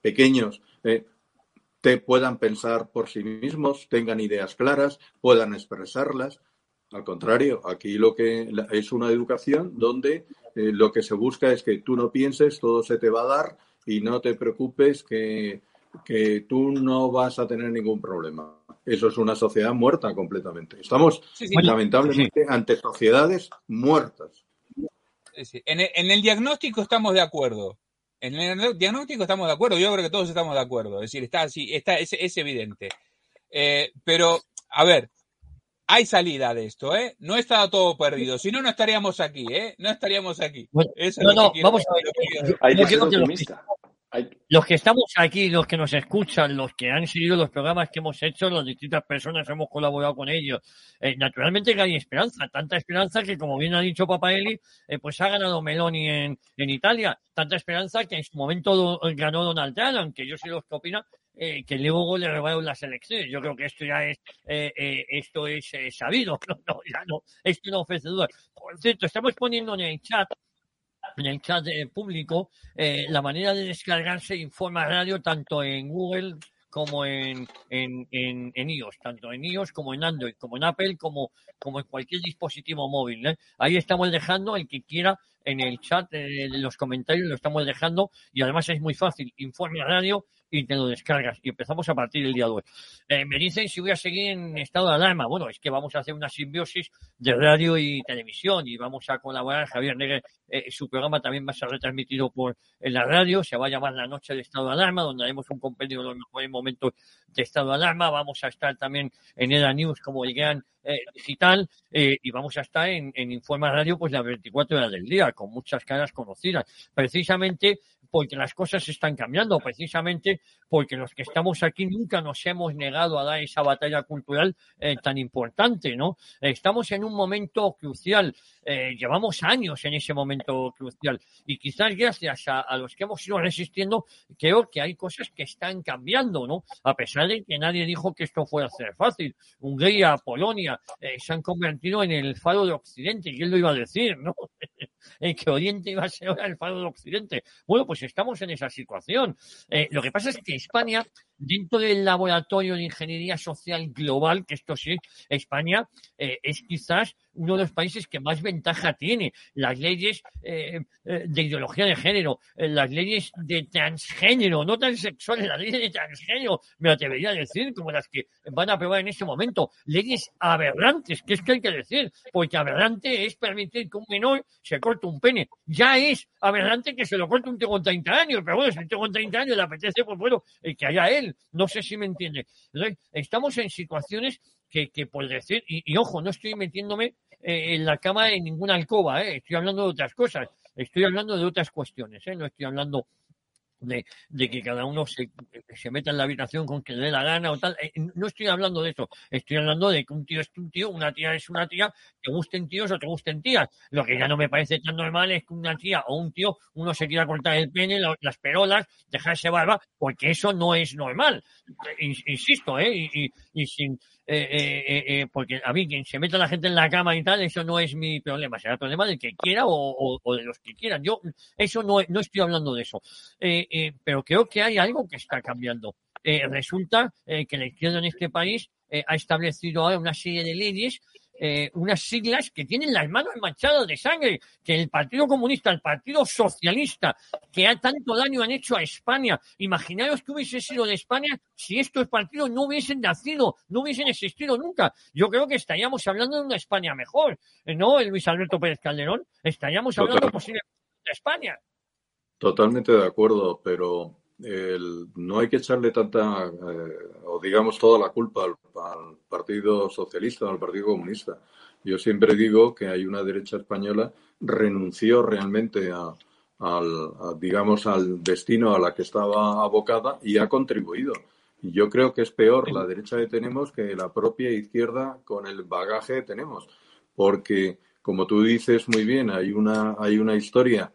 pequeños eh, te puedan pensar por sí mismos, tengan ideas claras, puedan expresarlas. Al contrario, aquí lo que es una educación donde lo que se busca es que tú no pienses, todo se te va a dar y no te preocupes que, que tú no vas a tener ningún problema. Eso es una sociedad muerta completamente. Estamos lamentablemente ante sociedades muertas. En el, en el, diagnóstico estamos de acuerdo. En el diagnóstico estamos de acuerdo. Yo creo que todos estamos de acuerdo. Es decir, está así, está, es, es evidente. Eh, pero, a ver, hay salida de esto, ¿eh? No está todo perdido. Si no, no estaríamos aquí, ¿eh? No estaríamos aquí. no, no, vamos a ver. Hay que ser optimista. Los que estamos aquí, los que nos escuchan, los que han seguido los programas que hemos hecho, las distintas personas hemos colaborado con ellos. Eh, naturalmente que hay esperanza, tanta esperanza que, como bien ha dicho Papaeli, eh, pues ha ganado Meloni en, en Italia. Tanta esperanza que en su momento ganó Donald Trump, aunque yo soy los que opina eh, que luego le robaron las elecciones. Yo creo que esto ya es eh, eh, esto es sabido. <laughs> No, no, ya no, esto no ofrece dudas. Por cierto, estamos poniendo en el chat en el chat público la manera de descargarse Informa Radio tanto en Google como en, en, en, en, iOS, tanto en iOS como en Android, como en Apple, como, como en cualquier dispositivo móvil. ¿eh? Ahí estamos dejando, el que quiera, en el chat, en los comentarios, lo estamos dejando y además es muy fácil. Informe Radio y te lo descargas. Y empezamos a partir del día de hoy. Eh, me dicen si voy a seguir en estado de alarma. Bueno, es que vamos a hacer una simbiosis de radio y televisión y vamos a colaborar. Javier Negre, eh, su programa también va a ser retransmitido por en la radio. Se va a llamar La Noche de Estado de Alarma, donde haremos un compendio de los mejores momentos de estado de alarma. Vamos a estar también en EDA News como el gran eh, digital eh, y vamos a estar en, en Informa Radio pues las 24 horas del día con muchas caras conocidas precisamente porque las cosas están cambiando, precisamente porque los que estamos aquí nunca nos hemos negado a dar esa batalla cultural eh, tan importante, ¿no? Estamos en un momento crucial, eh, llevamos años en ese momento crucial y quizás gracias a, los que hemos ido resistiendo, creo que hay cosas que están cambiando, ¿no? A pesar de que nadie dijo que esto fuera a ser fácil. Hungría, Polonia, eh, se han convertido en el faro de Occidente, ¿quién lo iba a decir, no? <laughs> que Oriente iba a ser ahora el faro de Occidente. Bueno, pues estamos en esa situación. Eh, lo que pasa es que España, dentro del laboratorio de ingeniería social global, que esto sí, España eh, es quizás uno de los países que más ventaja tiene. Las leyes eh, eh de ideología de género, eh, las leyes de transgénero, no transexuales, las leyes de transgénero, me atrevería a decir, como las que van a aprobar en este momento, leyes aberrantes, que es que hay que decir, porque aberrante es permitir que un menor se corte un pene. Ya es aberrante que se lo corte un tío con 30 años, pero bueno, si un tío con 30 años le apetece, pues bueno, que haya él. No sé si me entiende. Entonces, estamos en situaciones que, por decir, y, ojo, no estoy metiéndome eh, en la cama en ninguna alcoba, ¿eh? estoy hablando de otras cosas, estoy hablando de otras cuestiones, ¿eh? no estoy hablando de, de, que cada uno se, se, meta en la habitación con que le dé la gana o tal. Eh, no estoy hablando de eso. Estoy hablando de que un tío es un tío, una tía es una tía, te gusten tíos o te gusten tías. Lo que ya no me parece tan normal es que una tía o un tío, uno se quiera cortar el pene, las perolas, dejarse barba, porque eso no es normal. Insisto, ¿eh? Y sin, eh, eh, eh, porque a mí quien se meta la gente en la cama y tal, eso no es mi problema, será el problema del que quiera o, de los que quieran. Yo eso no, no estoy hablando de eso, pero creo que hay algo que está cambiando. resulta que la izquierda en este país ha establecido ahora una serie de leyes eh, unas siglas que tienen las manos manchadas de sangre, que el Partido Comunista, el Partido Socialista, que ha tanto daño han hecho a España. Imaginaros que hubiese sido de España si estos partidos no hubiesen nacido, no hubiesen existido nunca. Yo creo que estaríamos hablando de una España mejor, ¿no? El Luis Alberto Pérez Calderón, estaríamos hablando posiblemente de España. Totalmente de acuerdo, pero el, no hay que echarle tanta, eh, o digamos, toda la culpa al, Partido Socialista al Partido Comunista. Yo siempre digo que hay una derecha española renunció realmente a, al, digamos, al destino a la que estaba abocada y ha contribuido. Yo creo que es peor la derecha que tenemos que la propia izquierda con el bagaje que tenemos. Porque, como tú dices muy bien, hay una, hay una historia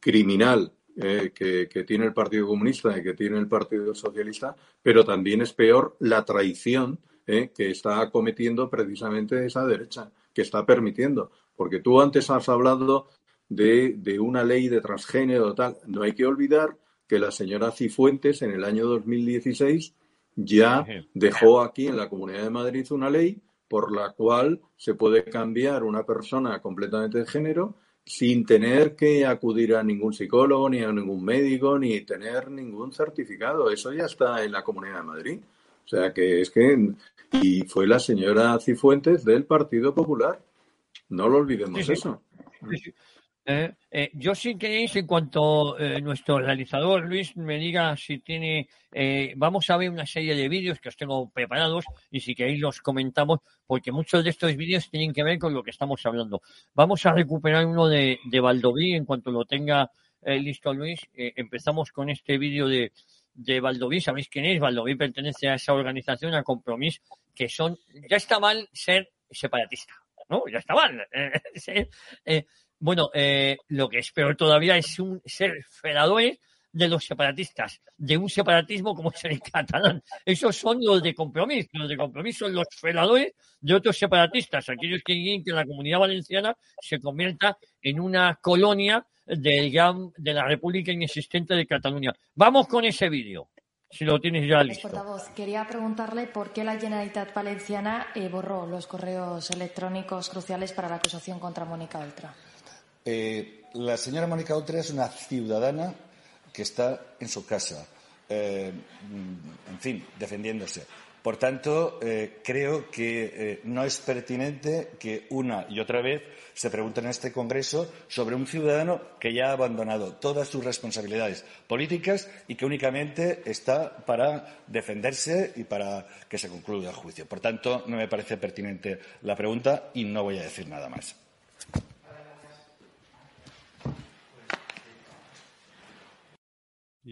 criminal eh, que, que, tiene el Partido Comunista y que tiene el Partido Socialista, pero también es peor la traición eh, que está cometiendo precisamente esa derecha, que está permitiendo. Porque tú antes has hablado de, de una ley de transgénero tal. No hay que olvidar que la señora Cifuentes en el año 2016 ya dejó aquí en la Comunidad de Madrid una ley por la cual se puede cambiar una persona completamente de género sin tener que acudir a ningún psicólogo, ni a ningún médico, ni tener ningún certificado. Eso ya está en la Comunidad de Madrid. O sea que es que. Y fue la señora Cifuentes del Partido Popular. No lo olvidemos eso. Eh, eh, yo si queréis, en cuanto eh, nuestro realizador Luis me diga si tiene, eh, vamos a ver una serie de vídeos que os tengo preparados y si queréis los comentamos, porque muchos de estos vídeos tienen que ver con lo que estamos hablando. Vamos a recuperar uno de, de Valdoví en cuanto lo tenga eh, listo Luis. Eh, empezamos con este vídeo de, de Valdoví. ¿Sabéis quién es? Valdoví pertenece a esa organización, a Compromís, que son, ya está mal ser separatista, ¿no? Ya está mal. <laughs> bueno, eh, lo que es peor todavía es un ser feladores de los separatistas, de un separatismo como es el catalán. Esos son los de compromiso. Los de compromiso son los feladores de otros separatistas, aquellos que quieren que la comunidad valenciana se convierta en una colonia del gran, de la República inexistente de Cataluña. Vamos con ese vídeo, si lo tienes ya listo. Portavoz, quería preguntarle por qué la Generalitat Valenciana eh, borró los correos electrónicos cruciales para la acusación contra Mónica Oltra. Eh, la señora Mónica Oltra es una ciudadana que está en su casa, eh, en fin, defendiéndose. Por tanto, eh, creo que no es pertinente que una y otra vez se pregunte en este Congreso sobre un ciudadano que ya ha abandonado todas sus responsabilidades políticas y que únicamente está para defenderse y para que se concluya el juicio. Por tanto, no me parece pertinente la pregunta y no voy a decir nada más.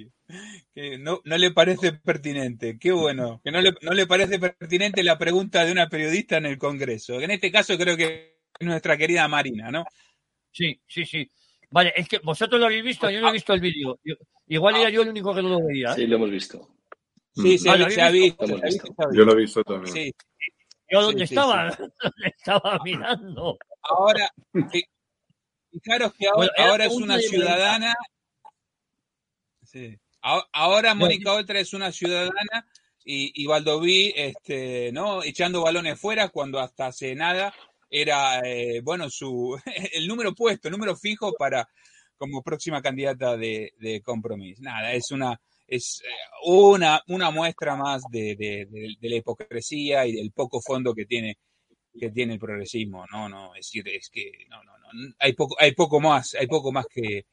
<laughs> Que no, no le parece pertinente. Qué bueno. Que no le, no le parece pertinente la pregunta de una periodista en el Congreso. En este caso creo que es nuestra querida Marina, ¿no? Sí, sí, sí. Vale, es que vosotros lo habéis visto, yo no he visto el vídeo. Igual era yo el único que no lo veía. ¿eh? Sí, lo hemos visto. Sí, se, ¿lo se ha visto? visto. Yo lo he visto. también. Sí. Yo dónde Sí, estaba, sí. <laughs> ¿Dónde estaba mirando. Ahora, fi- fijaros que ahora, Bueno, ahora es una ciudadana. Sí. Ahora Mónica Oltra es una ciudadana y, y Valdoví, este, ¿no? Echando balones fuera cuando hasta hace nada era, eh, bueno, su, <laughs> el número puesto, el número fijo para, como próxima candidata de, de compromiso. Nada, es una, es eh, una, una muestra más de, de- de- de la hipocresía y del poco fondo que tiene que tiene el progresismo, no, no, es decir, es que no, no, no, hay poco, hay poco más, hay poco más que,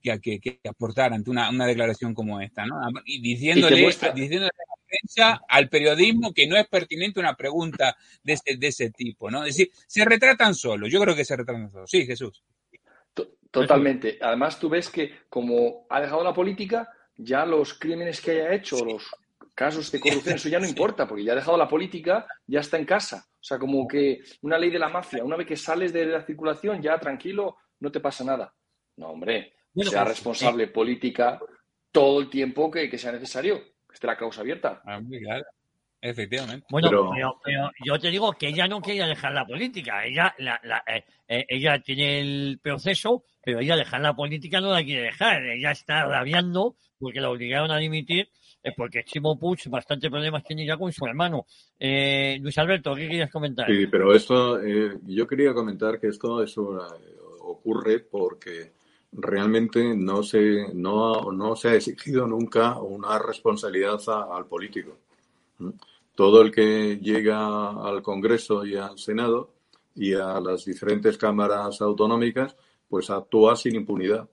que, que- que aportar ante una, una declaración como esta, ¿no? Y diciéndole, muestra- diciéndole a la prensa, al periodismo, que no es pertinente una pregunta de ese, de ese tipo, ¿no? Es decir, se retratan solos, yo creo que se retratan solos. Sí, Jesús. Totalmente. Además, tú ves que como ha dejado la política, ya los crímenes que haya hecho, los casos de corrupción, eso ya no importa, porque ya ha dejado la política, ya está en casa. O sea, como que una ley de la mafia, una vez que sales de la circulación, ya tranquilo, no te pasa nada. No, hombre, Bueno, sea pues, responsable política todo el tiempo que, que sea necesario, que esté la causa abierta. Ah, claro. Efectivamente. Bueno, Pero- pero, pero yo te digo que ella no quería dejar la política. Ella, la, la- eh, eh, ella tiene el proceso, pero ella dejar la política no la quiere dejar. Ella está rabiando porque la obligaron a dimitir, eh, porque Chimo Puig bastante problemas tiene ya con su hermano. Eh, Luis Alberto, ¿qué querías comentar? Sí, pero esto, eh, yo quería comentar que esto es una- ocurre porque realmente no se, no, no se ha exigido nunca una responsabilidad al político. Todo el que llega al Congreso y al Senado y a las diferentes cámaras autonómicas, pues actúa sin impunidad.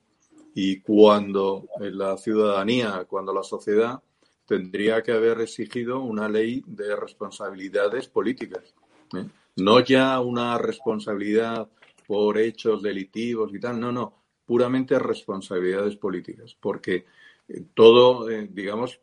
Y cuando la ciudadanía, cuando la sociedad tendría que haber exigido una ley de responsabilidades políticas. ¿eh? No ya una responsabilidad por hechos delictivos y tal, no, no. Puramente responsabilidades políticas, porque eh, todo, eh, digamos,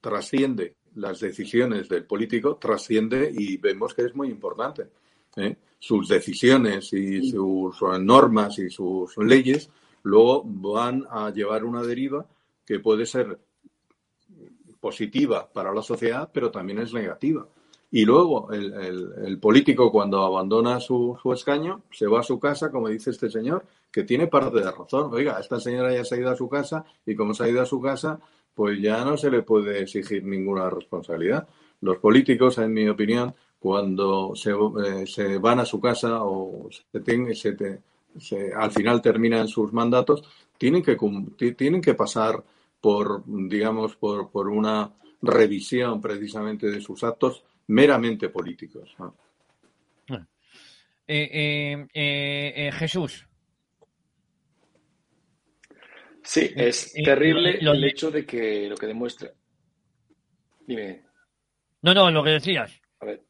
trasciende las decisiones del político, trasciende y vemos que es muy importante. ¿eh? Sus decisiones y sus normas y sus leyes luego van a llevar una deriva que puede ser positiva para la sociedad, pero también es negativa. Y luego el, político cuando abandona su, escaño se va a su casa, como dice este señor, que tiene parte de razón. Oiga, esta señora ya se ha ido a su casa y como se ha ido a su casa, pues ya no se le puede exigir ninguna responsabilidad. Los políticos, en mi opinión, cuando se, eh, van a su casa o se, al final terminan sus mandatos, tienen que, tienen que pasar por, digamos, por, por una revisión precisamente de sus actos meramente políticos. Eh, eh, Jesús. Sí, es terrible el hecho de que lo que demuestra. Dime. No, no, lo que decías. A ver.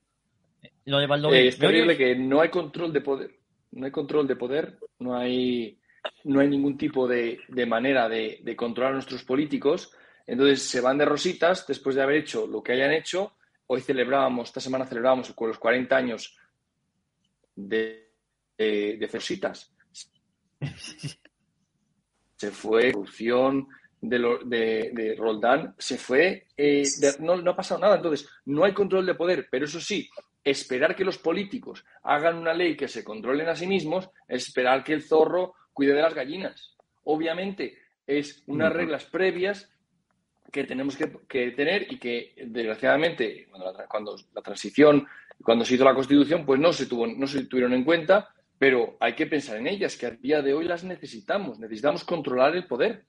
Lo de es terrible que no hay control de poder. No hay control de poder, no hay, no hay ningún tipo de, manera de, de controlar a nuestros políticos. Entonces se van de rositas después de haber hecho lo que hayan hecho Hoy celebrábamos, esta semana celebrábamos con los 40 años de, de, de <laughs> Se fue corrupción de, de, Roldán, se fue, eh, no, no ha pasado nada. Entonces, no hay control de poder, pero eso sí, esperar que los políticos hagan una ley que se controlen a sí mismos, esperar que el zorro cuide de las gallinas. Obviamente, es unas reglas previas que tenemos que, tener y que, desgraciadamente, cuando la, transición, cuando se hizo la Constitución, pues no se, tuvo, no se tuvieron en cuenta, pero hay que pensar en ellas, que a día de hoy las necesitamos. Necesitamos controlar el poder.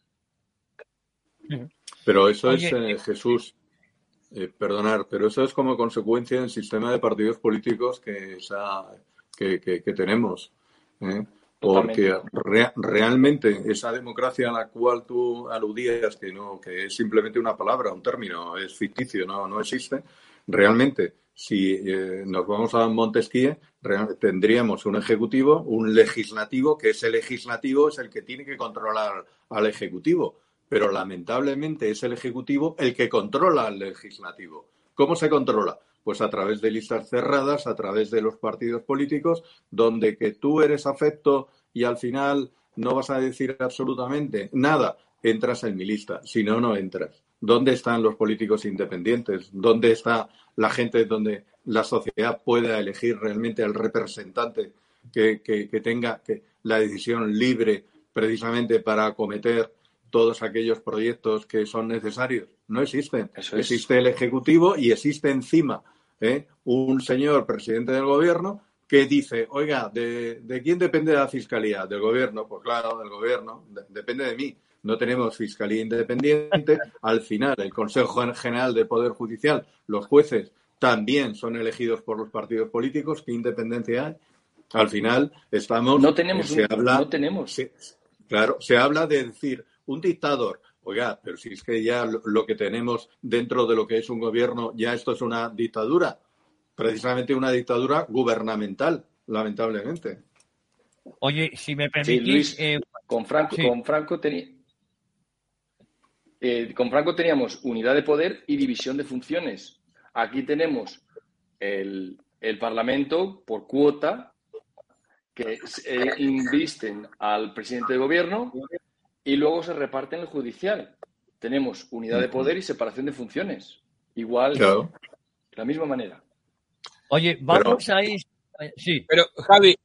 Pero eso es, eh, eh, Jesús, eh, perdonar, pero eso es como consecuencia del sistema de partidos políticos que, que, que, tenemos. Porque realmente esa democracia a la cual tú aludías, que no, que es simplemente una palabra, un término, es ficticio, no, no existe, realmente, si eh, nos vamos a Montesquieu, tendríamos un ejecutivo, un legislativo, que ese legislativo es el que tiene que controlar al ejecutivo. Pero lamentablemente es el ejecutivo el que controla al legislativo. ¿Cómo se controla? Pues a través de listas cerradas, a través de los partidos políticos, donde que tú eres afecto y al final no vas a decir absolutamente nada, entras en mi lista. Si no, no entras. ¿Dónde están los políticos independientes? ¿Dónde está la gente donde la sociedad pueda elegir realmente al representante que, tenga la decisión libre precisamente para acometer todos aquellos proyectos que son necesarios? No existen. Existe el Ejecutivo y existe encima ¿eh? un señor presidente del gobierno que dice, oiga, ¿de, quién depende la fiscalía? ¿Del gobierno? Pues claro, del gobierno, depende de mí. No tenemos fiscalía independiente. Al final, el Consejo General de Poder Judicial, los jueces también son elegidos por los partidos políticos. ¿Qué independencia hay? Al final, estamos. No tenemos. Se habla, no tenemos. claro, se habla de decir, un dictador, Oiga, pero si es que ya lo, que tenemos dentro de lo que es un gobierno, ya esto es una dictadura, precisamente una dictadura gubernamental, lamentablemente. Oye, si me permitís... Eh, con Franco, con Franco eh, con Franco teníamos unidad de poder y división de funciones. Aquí tenemos el, Parlamento por cuota que eh, invisten al presidente de gobierno y luego se reparte en el judicial. Tenemos unidad de poder y separación de funciones. Igual, de la misma manera. Oye, vamos a ir. Sí. Pero, Javi,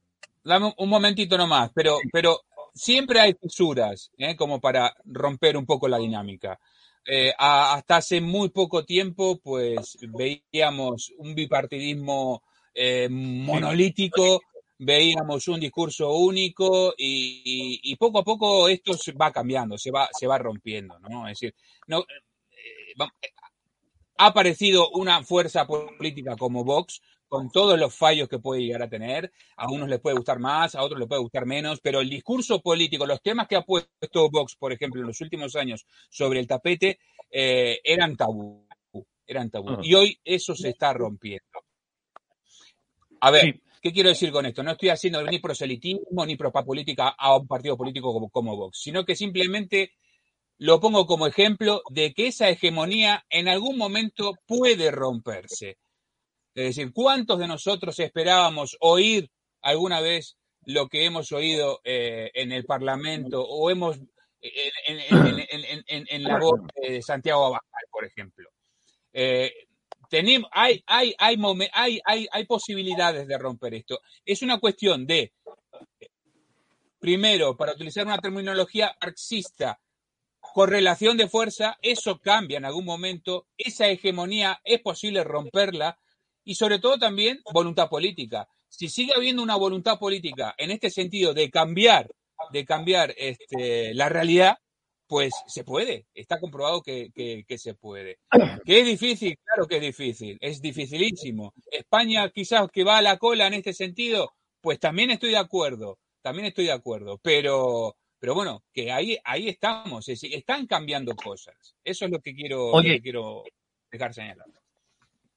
dame un momentito nomás, pero, pero siempre hay fisuras, ¿eh? como para romper un poco la dinámica. Eh, hasta hace muy poco tiempo, pues veíamos un bipartidismo eh, monolítico veíamos un discurso único y, poco a poco esto se va cambiando, se va, se va rompiendo, ¿no? Es decir, no, ha aparecido una fuerza política como Vox con todos los fallos que puede llegar a tener. A unos les puede gustar más, a otros les puede gustar menos, pero el discurso político, los temas que ha puesto Vox, por ejemplo, en los últimos años sobre el tapete, eh, eran tabú. Eran tabú. Y hoy eso se está rompiendo. A ver, ¿Qué quiero decir con esto? No estoy haciendo ni proselitismo ni propaganda a un partido político como, como Vox, sino que simplemente lo pongo como ejemplo de que esa hegemonía en algún momento puede romperse. Es decir, ¿cuántos de nosotros esperábamos oír alguna vez lo que hemos oído eh, en el Parlamento o hemos en, la voz de Santiago Abascal, por ejemplo? Eh, tenemos, hay, hay, hay, hay, hay, hay posibilidades de romper esto. Es una cuestión de, primero, para utilizar una terminología marxista, correlación de fuerza, eso cambia en algún momento, esa hegemonía es posible romperla y sobre todo también voluntad política. Si sigue habiendo una voluntad política en este sentido de cambiar, de cambiar este, la realidad, pues se puede, está comprobado que, se puede. <coughs> ¿Que es difícil? Claro que es difícil, es dificilísimo. España quizás que va a la cola en este sentido, pues también estoy de acuerdo, también estoy de acuerdo, pero, pero bueno, que ahí, ahí estamos, están cambiando cosas. Eso es lo que quiero, quiero dejar señalado.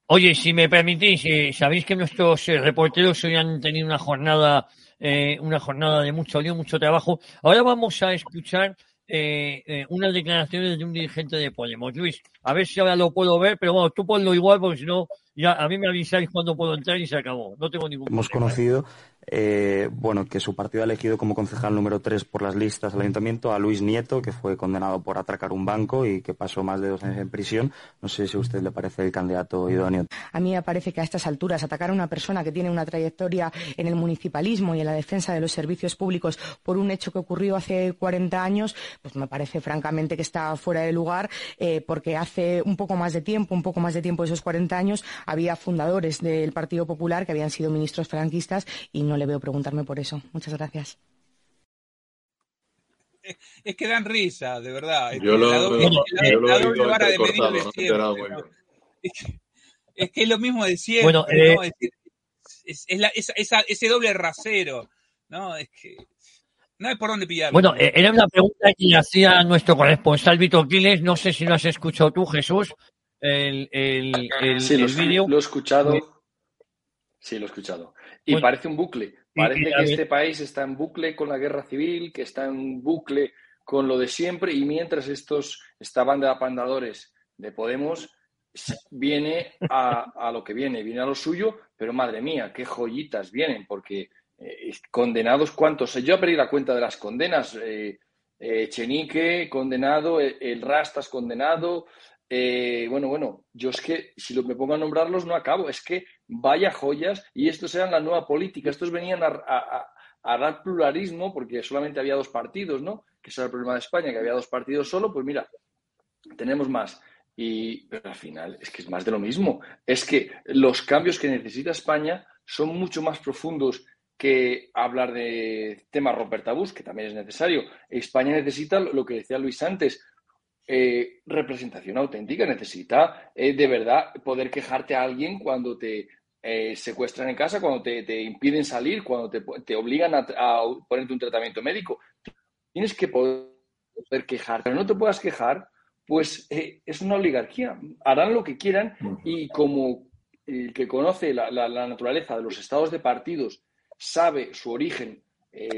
Oye, si me permitís, eh, sabéis que nuestros eh, reporteros hoy han tenido una jornada, eh, una jornada de mucho lío, mucho trabajo. Ahora vamos a escuchar unas declaraciones de un dirigente de Podemos. Luis, a ver si ahora lo puedo ver, pero bueno, tú ponlo igual porque si no, ya a mí me avisáis cuando puedo entrar y se acabó. No tengo ningún Hemos conocido eh, bueno, que su partido ha elegido como concejal número tres por las listas del ayuntamiento a Luis Nieto, que fue condenado por atracar un banco y que pasó más de dos años en prisión. No sé si a usted le parece el candidato idóneo. A mí me parece que a estas alturas atacar a una persona que tiene una trayectoria en el municipalismo y en la defensa de los servicios públicos por un hecho que ocurrió hace 40 años, pues me parece francamente que está fuera de lugar, eh, porque hace un poco más de tiempo, un poco más de tiempo de esos 40 años, había fundadores del Partido Popular que habían sido ministros franquistas y no le veo preguntarme por eso. Muchas gracias. Es que dan risa, de verdad. Yo lo. Es que es lo mismo de siempre. Bueno, eh, es, ese doble rasero. ¿no? Es que no hay por dónde pillarlo. Bueno, eh, era una pregunta que hacía nuestro corresponsal Vito Quiles. No sé si lo has escuchado tú, Jesús. El, el, el, sí, lo, Lo he escuchado. Sí, lo he escuchado. Y parece un bucle. Parece que este país está en bucle con la guerra civil, que está en bucle con lo de siempre, y mientras estos, esta banda de apandadores de Podemos viene a, lo que viene, viene a lo suyo, pero madre mía, qué joyitas vienen, porque eh, condenados cuántos, yo perdí la cuenta de las condenas, eh, eh, Chenique condenado, el Rastas condenado, bueno, bueno, yo es que si me pongo a nombrarlos no acabo, es que vaya joyas, y estos eran la nueva política, estos venían a, dar pluralismo, porque solamente había dos partidos, ¿no? Que ese era el problema de España, que había dos partidos solo, pues mira, tenemos más. Y pero al final es que es más de lo mismo. Es que los cambios que necesita España son mucho más profundos que hablar de temas romper tabús, que también es necesario. España necesita lo que decía Luis antes, eh, representación auténtica, necesita eh, de verdad poder quejarte a alguien cuando te eh, secuestran en casa, cuando te, impiden salir, cuando te, obligan a, ponerte un tratamiento médico. Tienes que poder quejarte, pero no te puedas quejar, pues es una oligarquía. Harán lo que quieran y como el que conoce la, naturaleza de los estados de partidos sabe su origen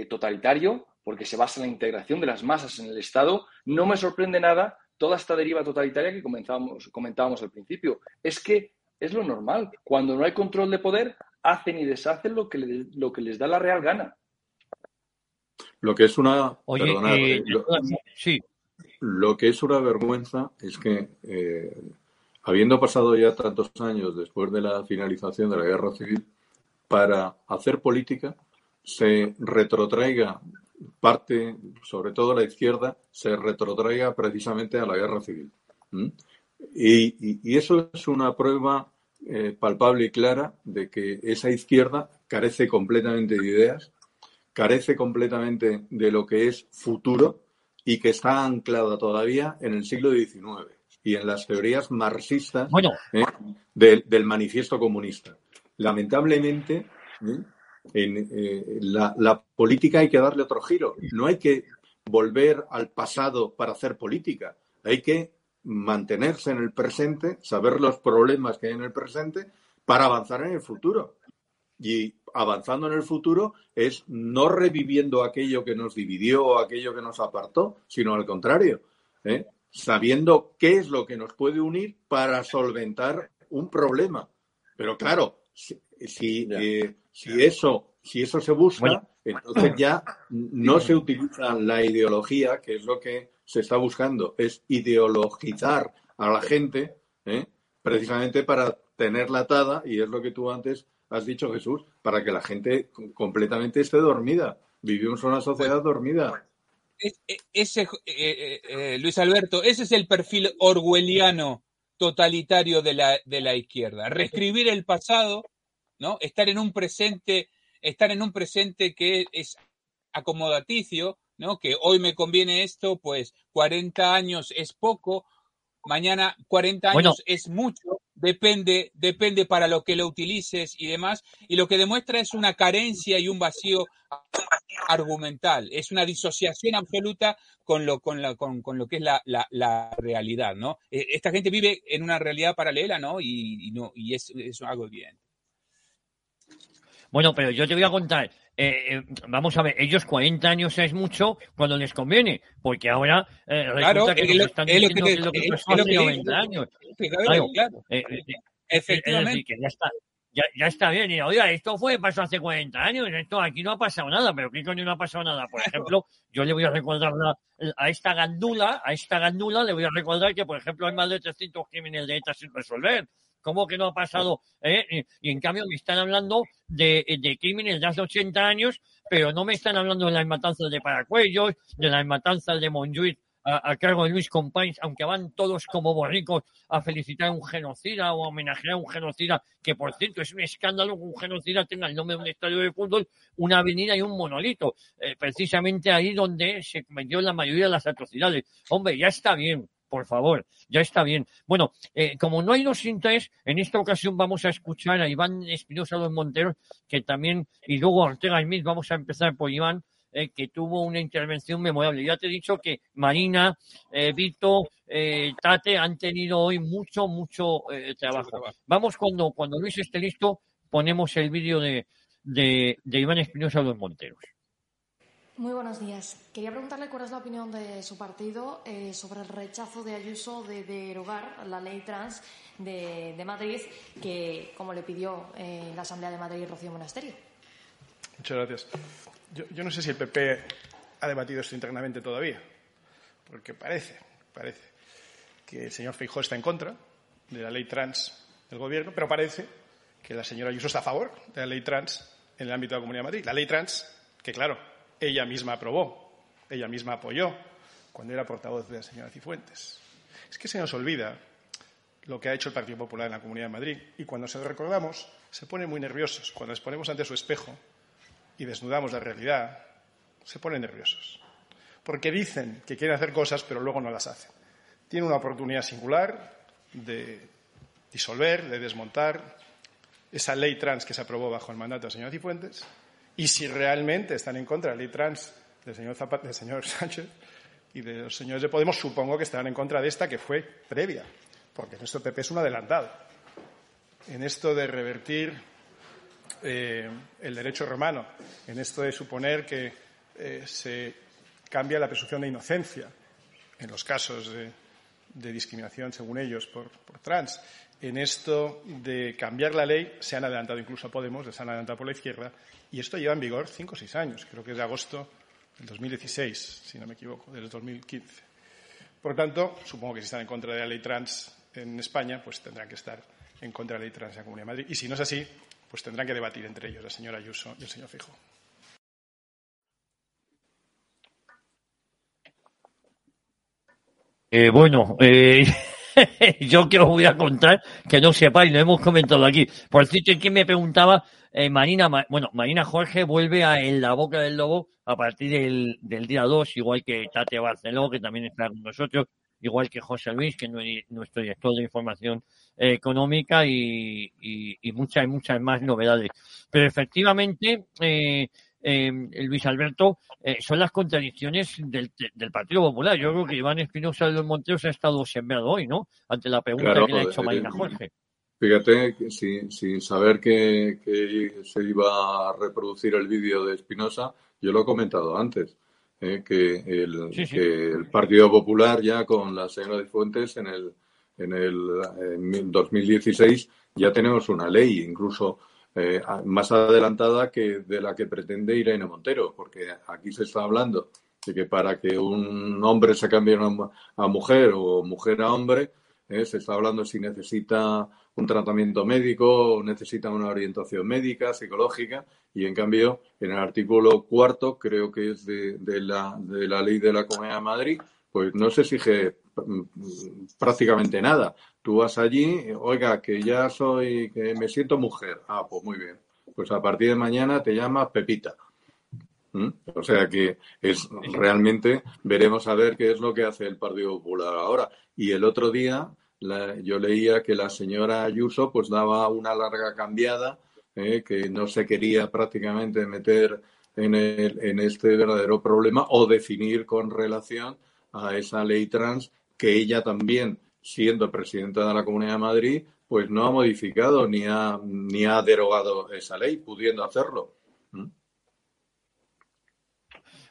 totalitario, porque se basa en la integración de las masas en el Estado, no me sorprende nada toda esta deriva totalitaria que comentábamos al principio. Es que es lo normal. Cuando no hay control de poder, hacen y deshacen lo que, lo que les da la real gana. Lo que es una. Eh, lo, sí. lo, que es una vergüenza es que, eh, habiendo pasado ya tantos años después de la finalización de la guerra civil, para hacer política se retrotraiga parte, sobre todo la izquierda, se retrotraiga precisamente a la guerra civil. Y, eso es una prueba eh, palpable y clara de que esa izquierda carece completamente de ideas, carece completamente de lo que es futuro y que está anclada todavía en el siglo XIX y en las teorías marxistas ¿eh? del manifiesto comunista. Lamentablemente, ¿eh? En eh, la, política hay que darle otro giro. No hay que volver al pasado para hacer política. Hay que mantenerse en el presente, saber los problemas que hay en el presente para avanzar en el futuro. y avanzando en el futuro es no reviviendo aquello que nos dividió o aquello que nos apartó, sino al contrario, ¿eh? sabiendo qué es lo que nos puede unir para solventar un problema. Pero claro, si, si, eh, eso, si eso se busca, entonces ya no se utiliza la ideología, que es lo que se está buscando, es ideologizar a la gente, ¿eh? precisamente para tenerla atada, y es lo que tú antes has dicho, Jesús, para que la gente completamente esté dormida. Vivimos en una sociedad dormida. Ese, eh, eh, eh, Luis Alberto, ese es el perfil orwelliano totalitario de la, de la izquierda. Reescribir el pasado, ¿no? Estar en un presente, estar en un presente que es acomodaticio, ¿no? Que hoy me conviene esto, pues 40 años es poco, mañana 40 años es mucho, depende, depende para lo que lo utilices y demás, y lo que demuestra es una carencia y un vacío argumental, es una disociación absoluta con lo, con la, con, con lo que es la, la, realidad, ¿no? Eh, esta gente vive en una realidad paralela, ¿no? Y, no, y es, es algo evidente. Bueno, pero yo te voy a contar, eh, eh, vamos a ver, ellos 40 años es mucho cuando les conviene, porque ahora eh, resulta que nos están diciendo que, lo que pasó hace 90 años. Claro, claro. Efectivamente. que ya está, ya, ya, está bien. Y oiga, esto fue, pasó hace 40 años, esto aquí no ha pasado nada, pero ¿qué coño no ha pasado nada? Por ejemplo, yo le voy a recordar a esta gandula, a esta gandula le voy a recordar que, por ejemplo, hay más de 300 crímenes de ETA sin resolver. ¿Cómo que no ha pasado? Eh? Y en cambio me están hablando de, crímenes de hace 80 años, pero no me están hablando de las matanzas de Paracuellos, de las matanzas de Monjuit a, cargo de Luis Companys, aunque van todos como borricos a felicitar a un genocida o a homenajear a un genocida, que por cierto es un escándalo que un genocida tenga el nombre de un estadio de fútbol, una avenida y un monolito, eh, precisamente ahí donde se cometió la mayoría de las atrocidades. Hombre, ya está bien, por favor, ya está bien. Bueno, eh, como no hay dos interés, en esta ocasión vamos a escuchar a Iván Espinosa los Monteros, que también, y luego Ortega Smith, vamos a empezar por Iván, eh, que tuvo una intervención memorable. Ya te he dicho que Marina, eh, Vito, Tate han tenido hoy mucho, mucho trabajo. Vamos cuando, cuando Luis esté listo, ponemos el vídeo de, de, de Iván Espinosa los Monteros. Muy buenos días. Quería preguntarle cuál es la opinión de su partido eh, sobre el rechazo de Ayuso de derogar la ley trans de, Madrid, que como le pidió eh, la Asamblea de Madrid Rocío Monasterio. Muchas gracias. Yo, no sé si el PP ha debatido esto internamente todavía, porque parece, parece que el señor Feijóo está en contra de la ley trans del Gobierno, pero parece que la señora Ayuso está a favor de la ley trans en el ámbito de la Comunidad de Madrid. La ley trans, que claro, ella misma aprobó, ella misma apoyó cuando era portavoz de la señora Cifuentes. Es que se nos olvida lo que ha hecho el Partido Popular en la Comunidad de Madrid y cuando se lo recordamos se pone muy nerviosos. Cuando les ponemos ante su espejo y desnudamos la realidad, se ponen nerviosos. Porque dicen que quieren hacer cosas pero luego no las hacen. Tienen una oportunidad singular de disolver, de desmontar esa ley trans que se aprobó bajo el mandato de la señora Cifuentes y si realmente están en contra de la ley trans del señor, del señor <laughs> Sánchez y de los señores de Podemos, supongo que estarán en contra de esta que fue previa, porque en esto PP es un adelantado. En esto de revertir eh, el derecho romano, en esto de suponer que eh, se cambia la presunción de inocencia en los casos de, discriminación, según ellos, por, por, trans. En esto de cambiar la ley se han adelantado incluso a Podemos, se han adelantado por la izquierda y esto lleva en vigor cinco o seis años, creo que es de agosto del 2016, si no me equivoco, del 2015. Por tanto, supongo que si están en contra de la ley trans en España, pues tendrán que estar en contra de la ley trans en la Comunidad de Madrid. Y si no es así, pues tendrán que debatir entre ellos la señora Ayuso y el señor Fijo. Eh, bueno, eh, <laughs> yo que os voy a contar que no sepáis, lo hemos comentado aquí. Por cierto, quien me preguntaba eh, Marina, bueno, Marina Jorge vuelve a En la Boca del Lobo a partir del, del día 2, igual que Tate Barceló, que también está con nosotros, igual que José Luis, que es nuestro director de información eh, económica y, y, muchas, muchas más novedades. Pero efectivamente, eh, eh, Luis Alberto, eh, son las contradicciones del, del, Partido Popular. Yo creo que Iván Espinosa de los Monteros ha estado sembrado hoy, ¿no? Ante la pregunta que le ha hecho Marina Jorge. Fíjate, sin, sin saber que, que, se iba a reproducir el vídeo de Espinosa, yo lo he comentado antes, eh, que, el, que el Partido Popular ya con la señora de Fuentes en el, en el en 2016 ya tenemos una ley, incluso eh, más adelantada que de la que pretende Irene Montero, porque aquí se está hablando de que para que un hombre se cambie a mujer o mujer a hombre, eh, se está hablando si necesita un tratamiento médico o necesita una orientación médica, psicológica, y en cambio, en el artículo cuarto, creo que es de, la, de la ley de la Comunidad de Madrid, pues no se exige mm, prácticamente nada. Tú vas allí, oiga, que ya soy, que me siento mujer. Ah, pues muy bien. Pues a partir de mañana te llamas Pepita. ¿Mm? O sea que es realmente veremos a ver qué es lo que hace el Partido Popular ahora. Y el otro día yo leía que la señora Ayuso pues daba una larga cambiada, eh, que no se quería prácticamente meter en, el, en este verdadero problema o definir con relación a esa ley trans que ella también, siendo presidenta de la Comunidad de Madrid, pues no ha modificado ni ha, ni ha derogado esa ley, pudiendo hacerlo. ¿Mm?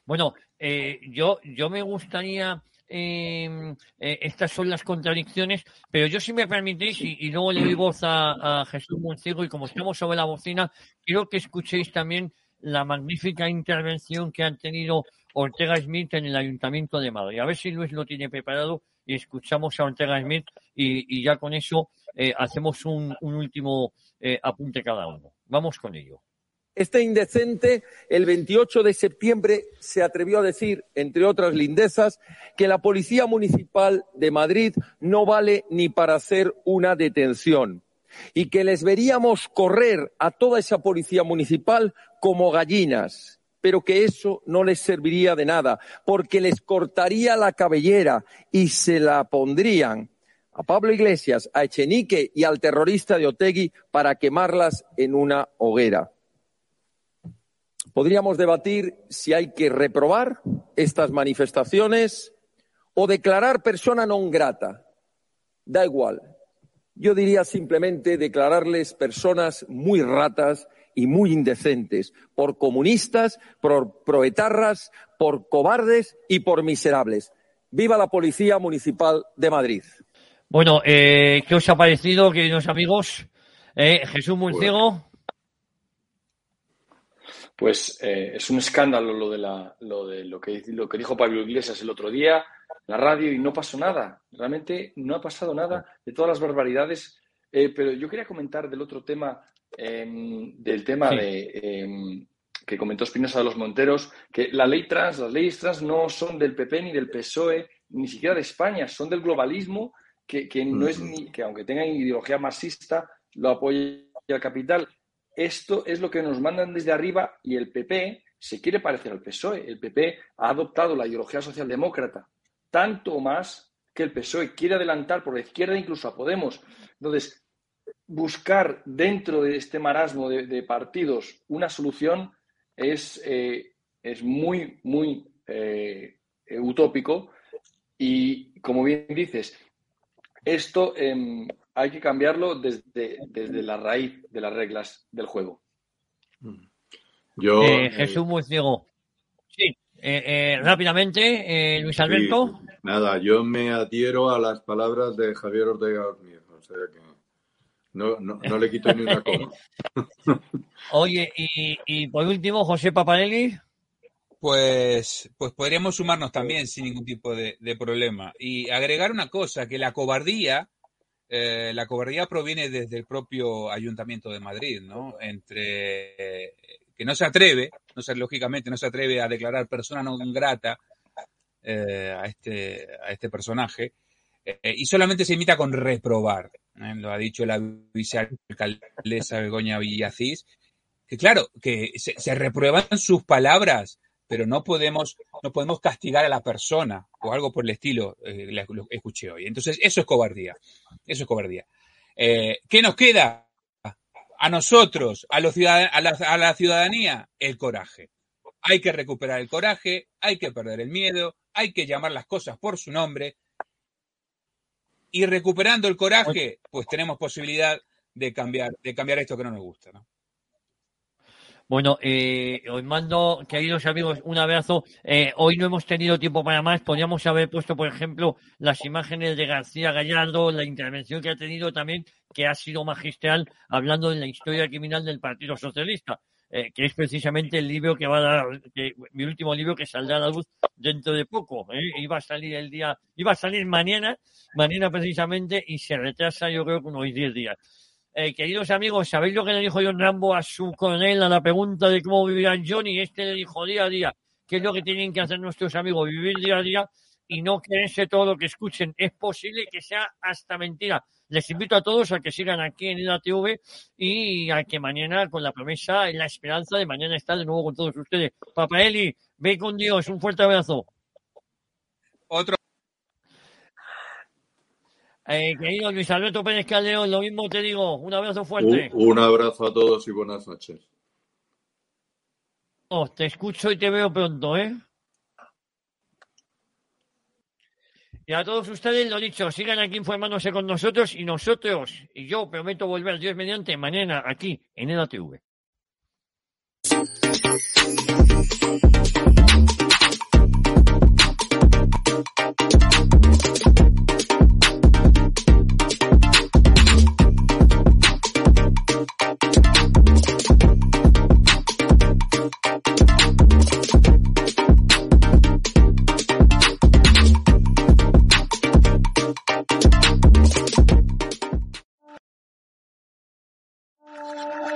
Bueno, eh, yo, yo me gustaría Em, eh, estas son las contradicciones, pero yo si me permitís, y, luego le doy voz a, Jesús Moncigo, y como estamos sobre la bocina, quiero que escuchéis también la magnífica intervención que han tenido Ortega Smith en el Ayuntamiento de Madrid. A ver si Luis lo tiene preparado escuchamos a Ortega Smith y, ya con eso eh, hacemos un, último eh, apunte cada uno. Vamos con ello. Este indecente, el 28 de septiembre, se atrevió a decir, entre otras lindezas, que la Policía Municipal de Madrid no vale ni para hacer una detención y que les veríamos correr a toda esa Policía Municipal como gallinas, pero que eso no les serviría de nada, porque les cortaría la cabellera y se la pondrían a Pablo Iglesias, a Echenique y al terrorista de Otegui para quemarlas en una hoguera. Podríamos debatir si hay que reprobar estas manifestaciones o declarar persona non grata. Da igual. Yo diría simplemente declararles personas muy ratas y muy indecentes, por comunistas, por proetarras, por cobardes y por miserables. Viva la Policía Municipal de Madrid. Bueno, eh, ¿qué os ha parecido, queridos amigos? Eh, Jesús Munciego. Pues eh, es un escándalo lo de, la, lo, de lo, que, lo que dijo Pablo Iglesias el otro día la radio y no pasó nada. Realmente no ha pasado nada de todas las barbaridades. Eh, pero yo quería comentar del otro tema, em, del tema de, em, que comentó Espinosa de los Monteros, que la ley trans, las leyes trans no son del PP ni del PSOE, ni siquiera de España, son del globalismo, que, que no es ni, que aunque tengan ideología marxista, lo apoya el capital. Esto es lo que nos mandan desde arriba y el PP se quiere parecer al PSOE. El PP ha adoptado la ideología socialdemócrata, tanto más que el PSOE quiere adelantar por la izquierda incluso a Podemos. Entonces, buscar dentro de este marasmo de, partidos una solución es, eh, es muy, muy eh, utópico. Y como bien dices, esto em, hay que cambiarlo desde, desde la raíz de las reglas del juego. Yo, eh, eh, Jesús Muciego. Sí, eh, rápidamente, Luis Alberto. nada, yo me adhiero a las palabras de Javier Ortega Ormier, o sea que no, no, no le quito ni una coma. <laughs> Oye, y, y por último, José Paparelli. Pues, pues podríamos sumarnos también sin ningún tipo de, de problema. Y agregar una cosa, que la cobardía eh, la cobardía proviene desde el propio Ayuntamiento de Madrid, ¿no? Entre que no se atreve, no se, lógicamente no se atreve a declarar persona no grata eh, a, este, a este personaje, eh, y solamente se imita con reprobar. Lo ha dicho la vicealcaldesa Begoña Villacís, que claro, que se, se reprueban sus palabras pero no podemos, no podemos castigar a la persona o algo por el estilo, eh, lo escuché hoy. Entonces, eso es cobardía. Eso es cobardía. Eh, ¿Qué nos queda? A nosotros, a, los a, la, a la ciudadanía, el coraje. Hay que recuperar el coraje, hay que perder el miedo, hay que llamar las cosas por su nombre. Y recuperando el coraje, pues tenemos posibilidad de cambiar, de cambiar esto que no nos gusta, ¿no? Bueno, eh, os mando, queridos amigos, un abrazo. Eh, hoy no hemos tenido tiempo para más. Podríamos haber puesto, por ejemplo, las imágenes de García Gallardo, la intervención que ha tenido también, que ha sido magistral, hablando de la historia criminal del Partido Socialista, eh, que es precisamente el libro que va a dar, mi último libro que saldrá a la luz dentro de poco. ¿eh? Iba a salir el día, iba a salir mañana, mañana precisamente, y se retrasa yo creo que unos 10 días. Eh, queridos amigos, ¿sabéis lo que le dijo John Rambo a su coronel a la pregunta de cómo vivirán Johnny? Este le dijo día a día, ¿qué es lo que tienen que hacer nuestros amigos? Vivir día a día y no creerse todo lo que escuchen. Es posible que sea hasta mentira. Les invito a todos a que sigan aquí en IDATV y a que mañana, con la promesa y la esperanza de mañana estar de nuevo con todos ustedes. Papaeli, ve con Dios, un fuerte abrazo. Otro. Eh, querido Luis Alberto Pérez Caldeón, lo mismo te digo, un abrazo fuerte. Un, un abrazo a todos y buenas noches. Oh, te escucho y te veo pronto, ¿eh? Y a todos ustedes lo dicho, sigan aquí informándose con nosotros y nosotros, y yo prometo volver, Dios mediante, mañana aquí en EDATV. Thank you.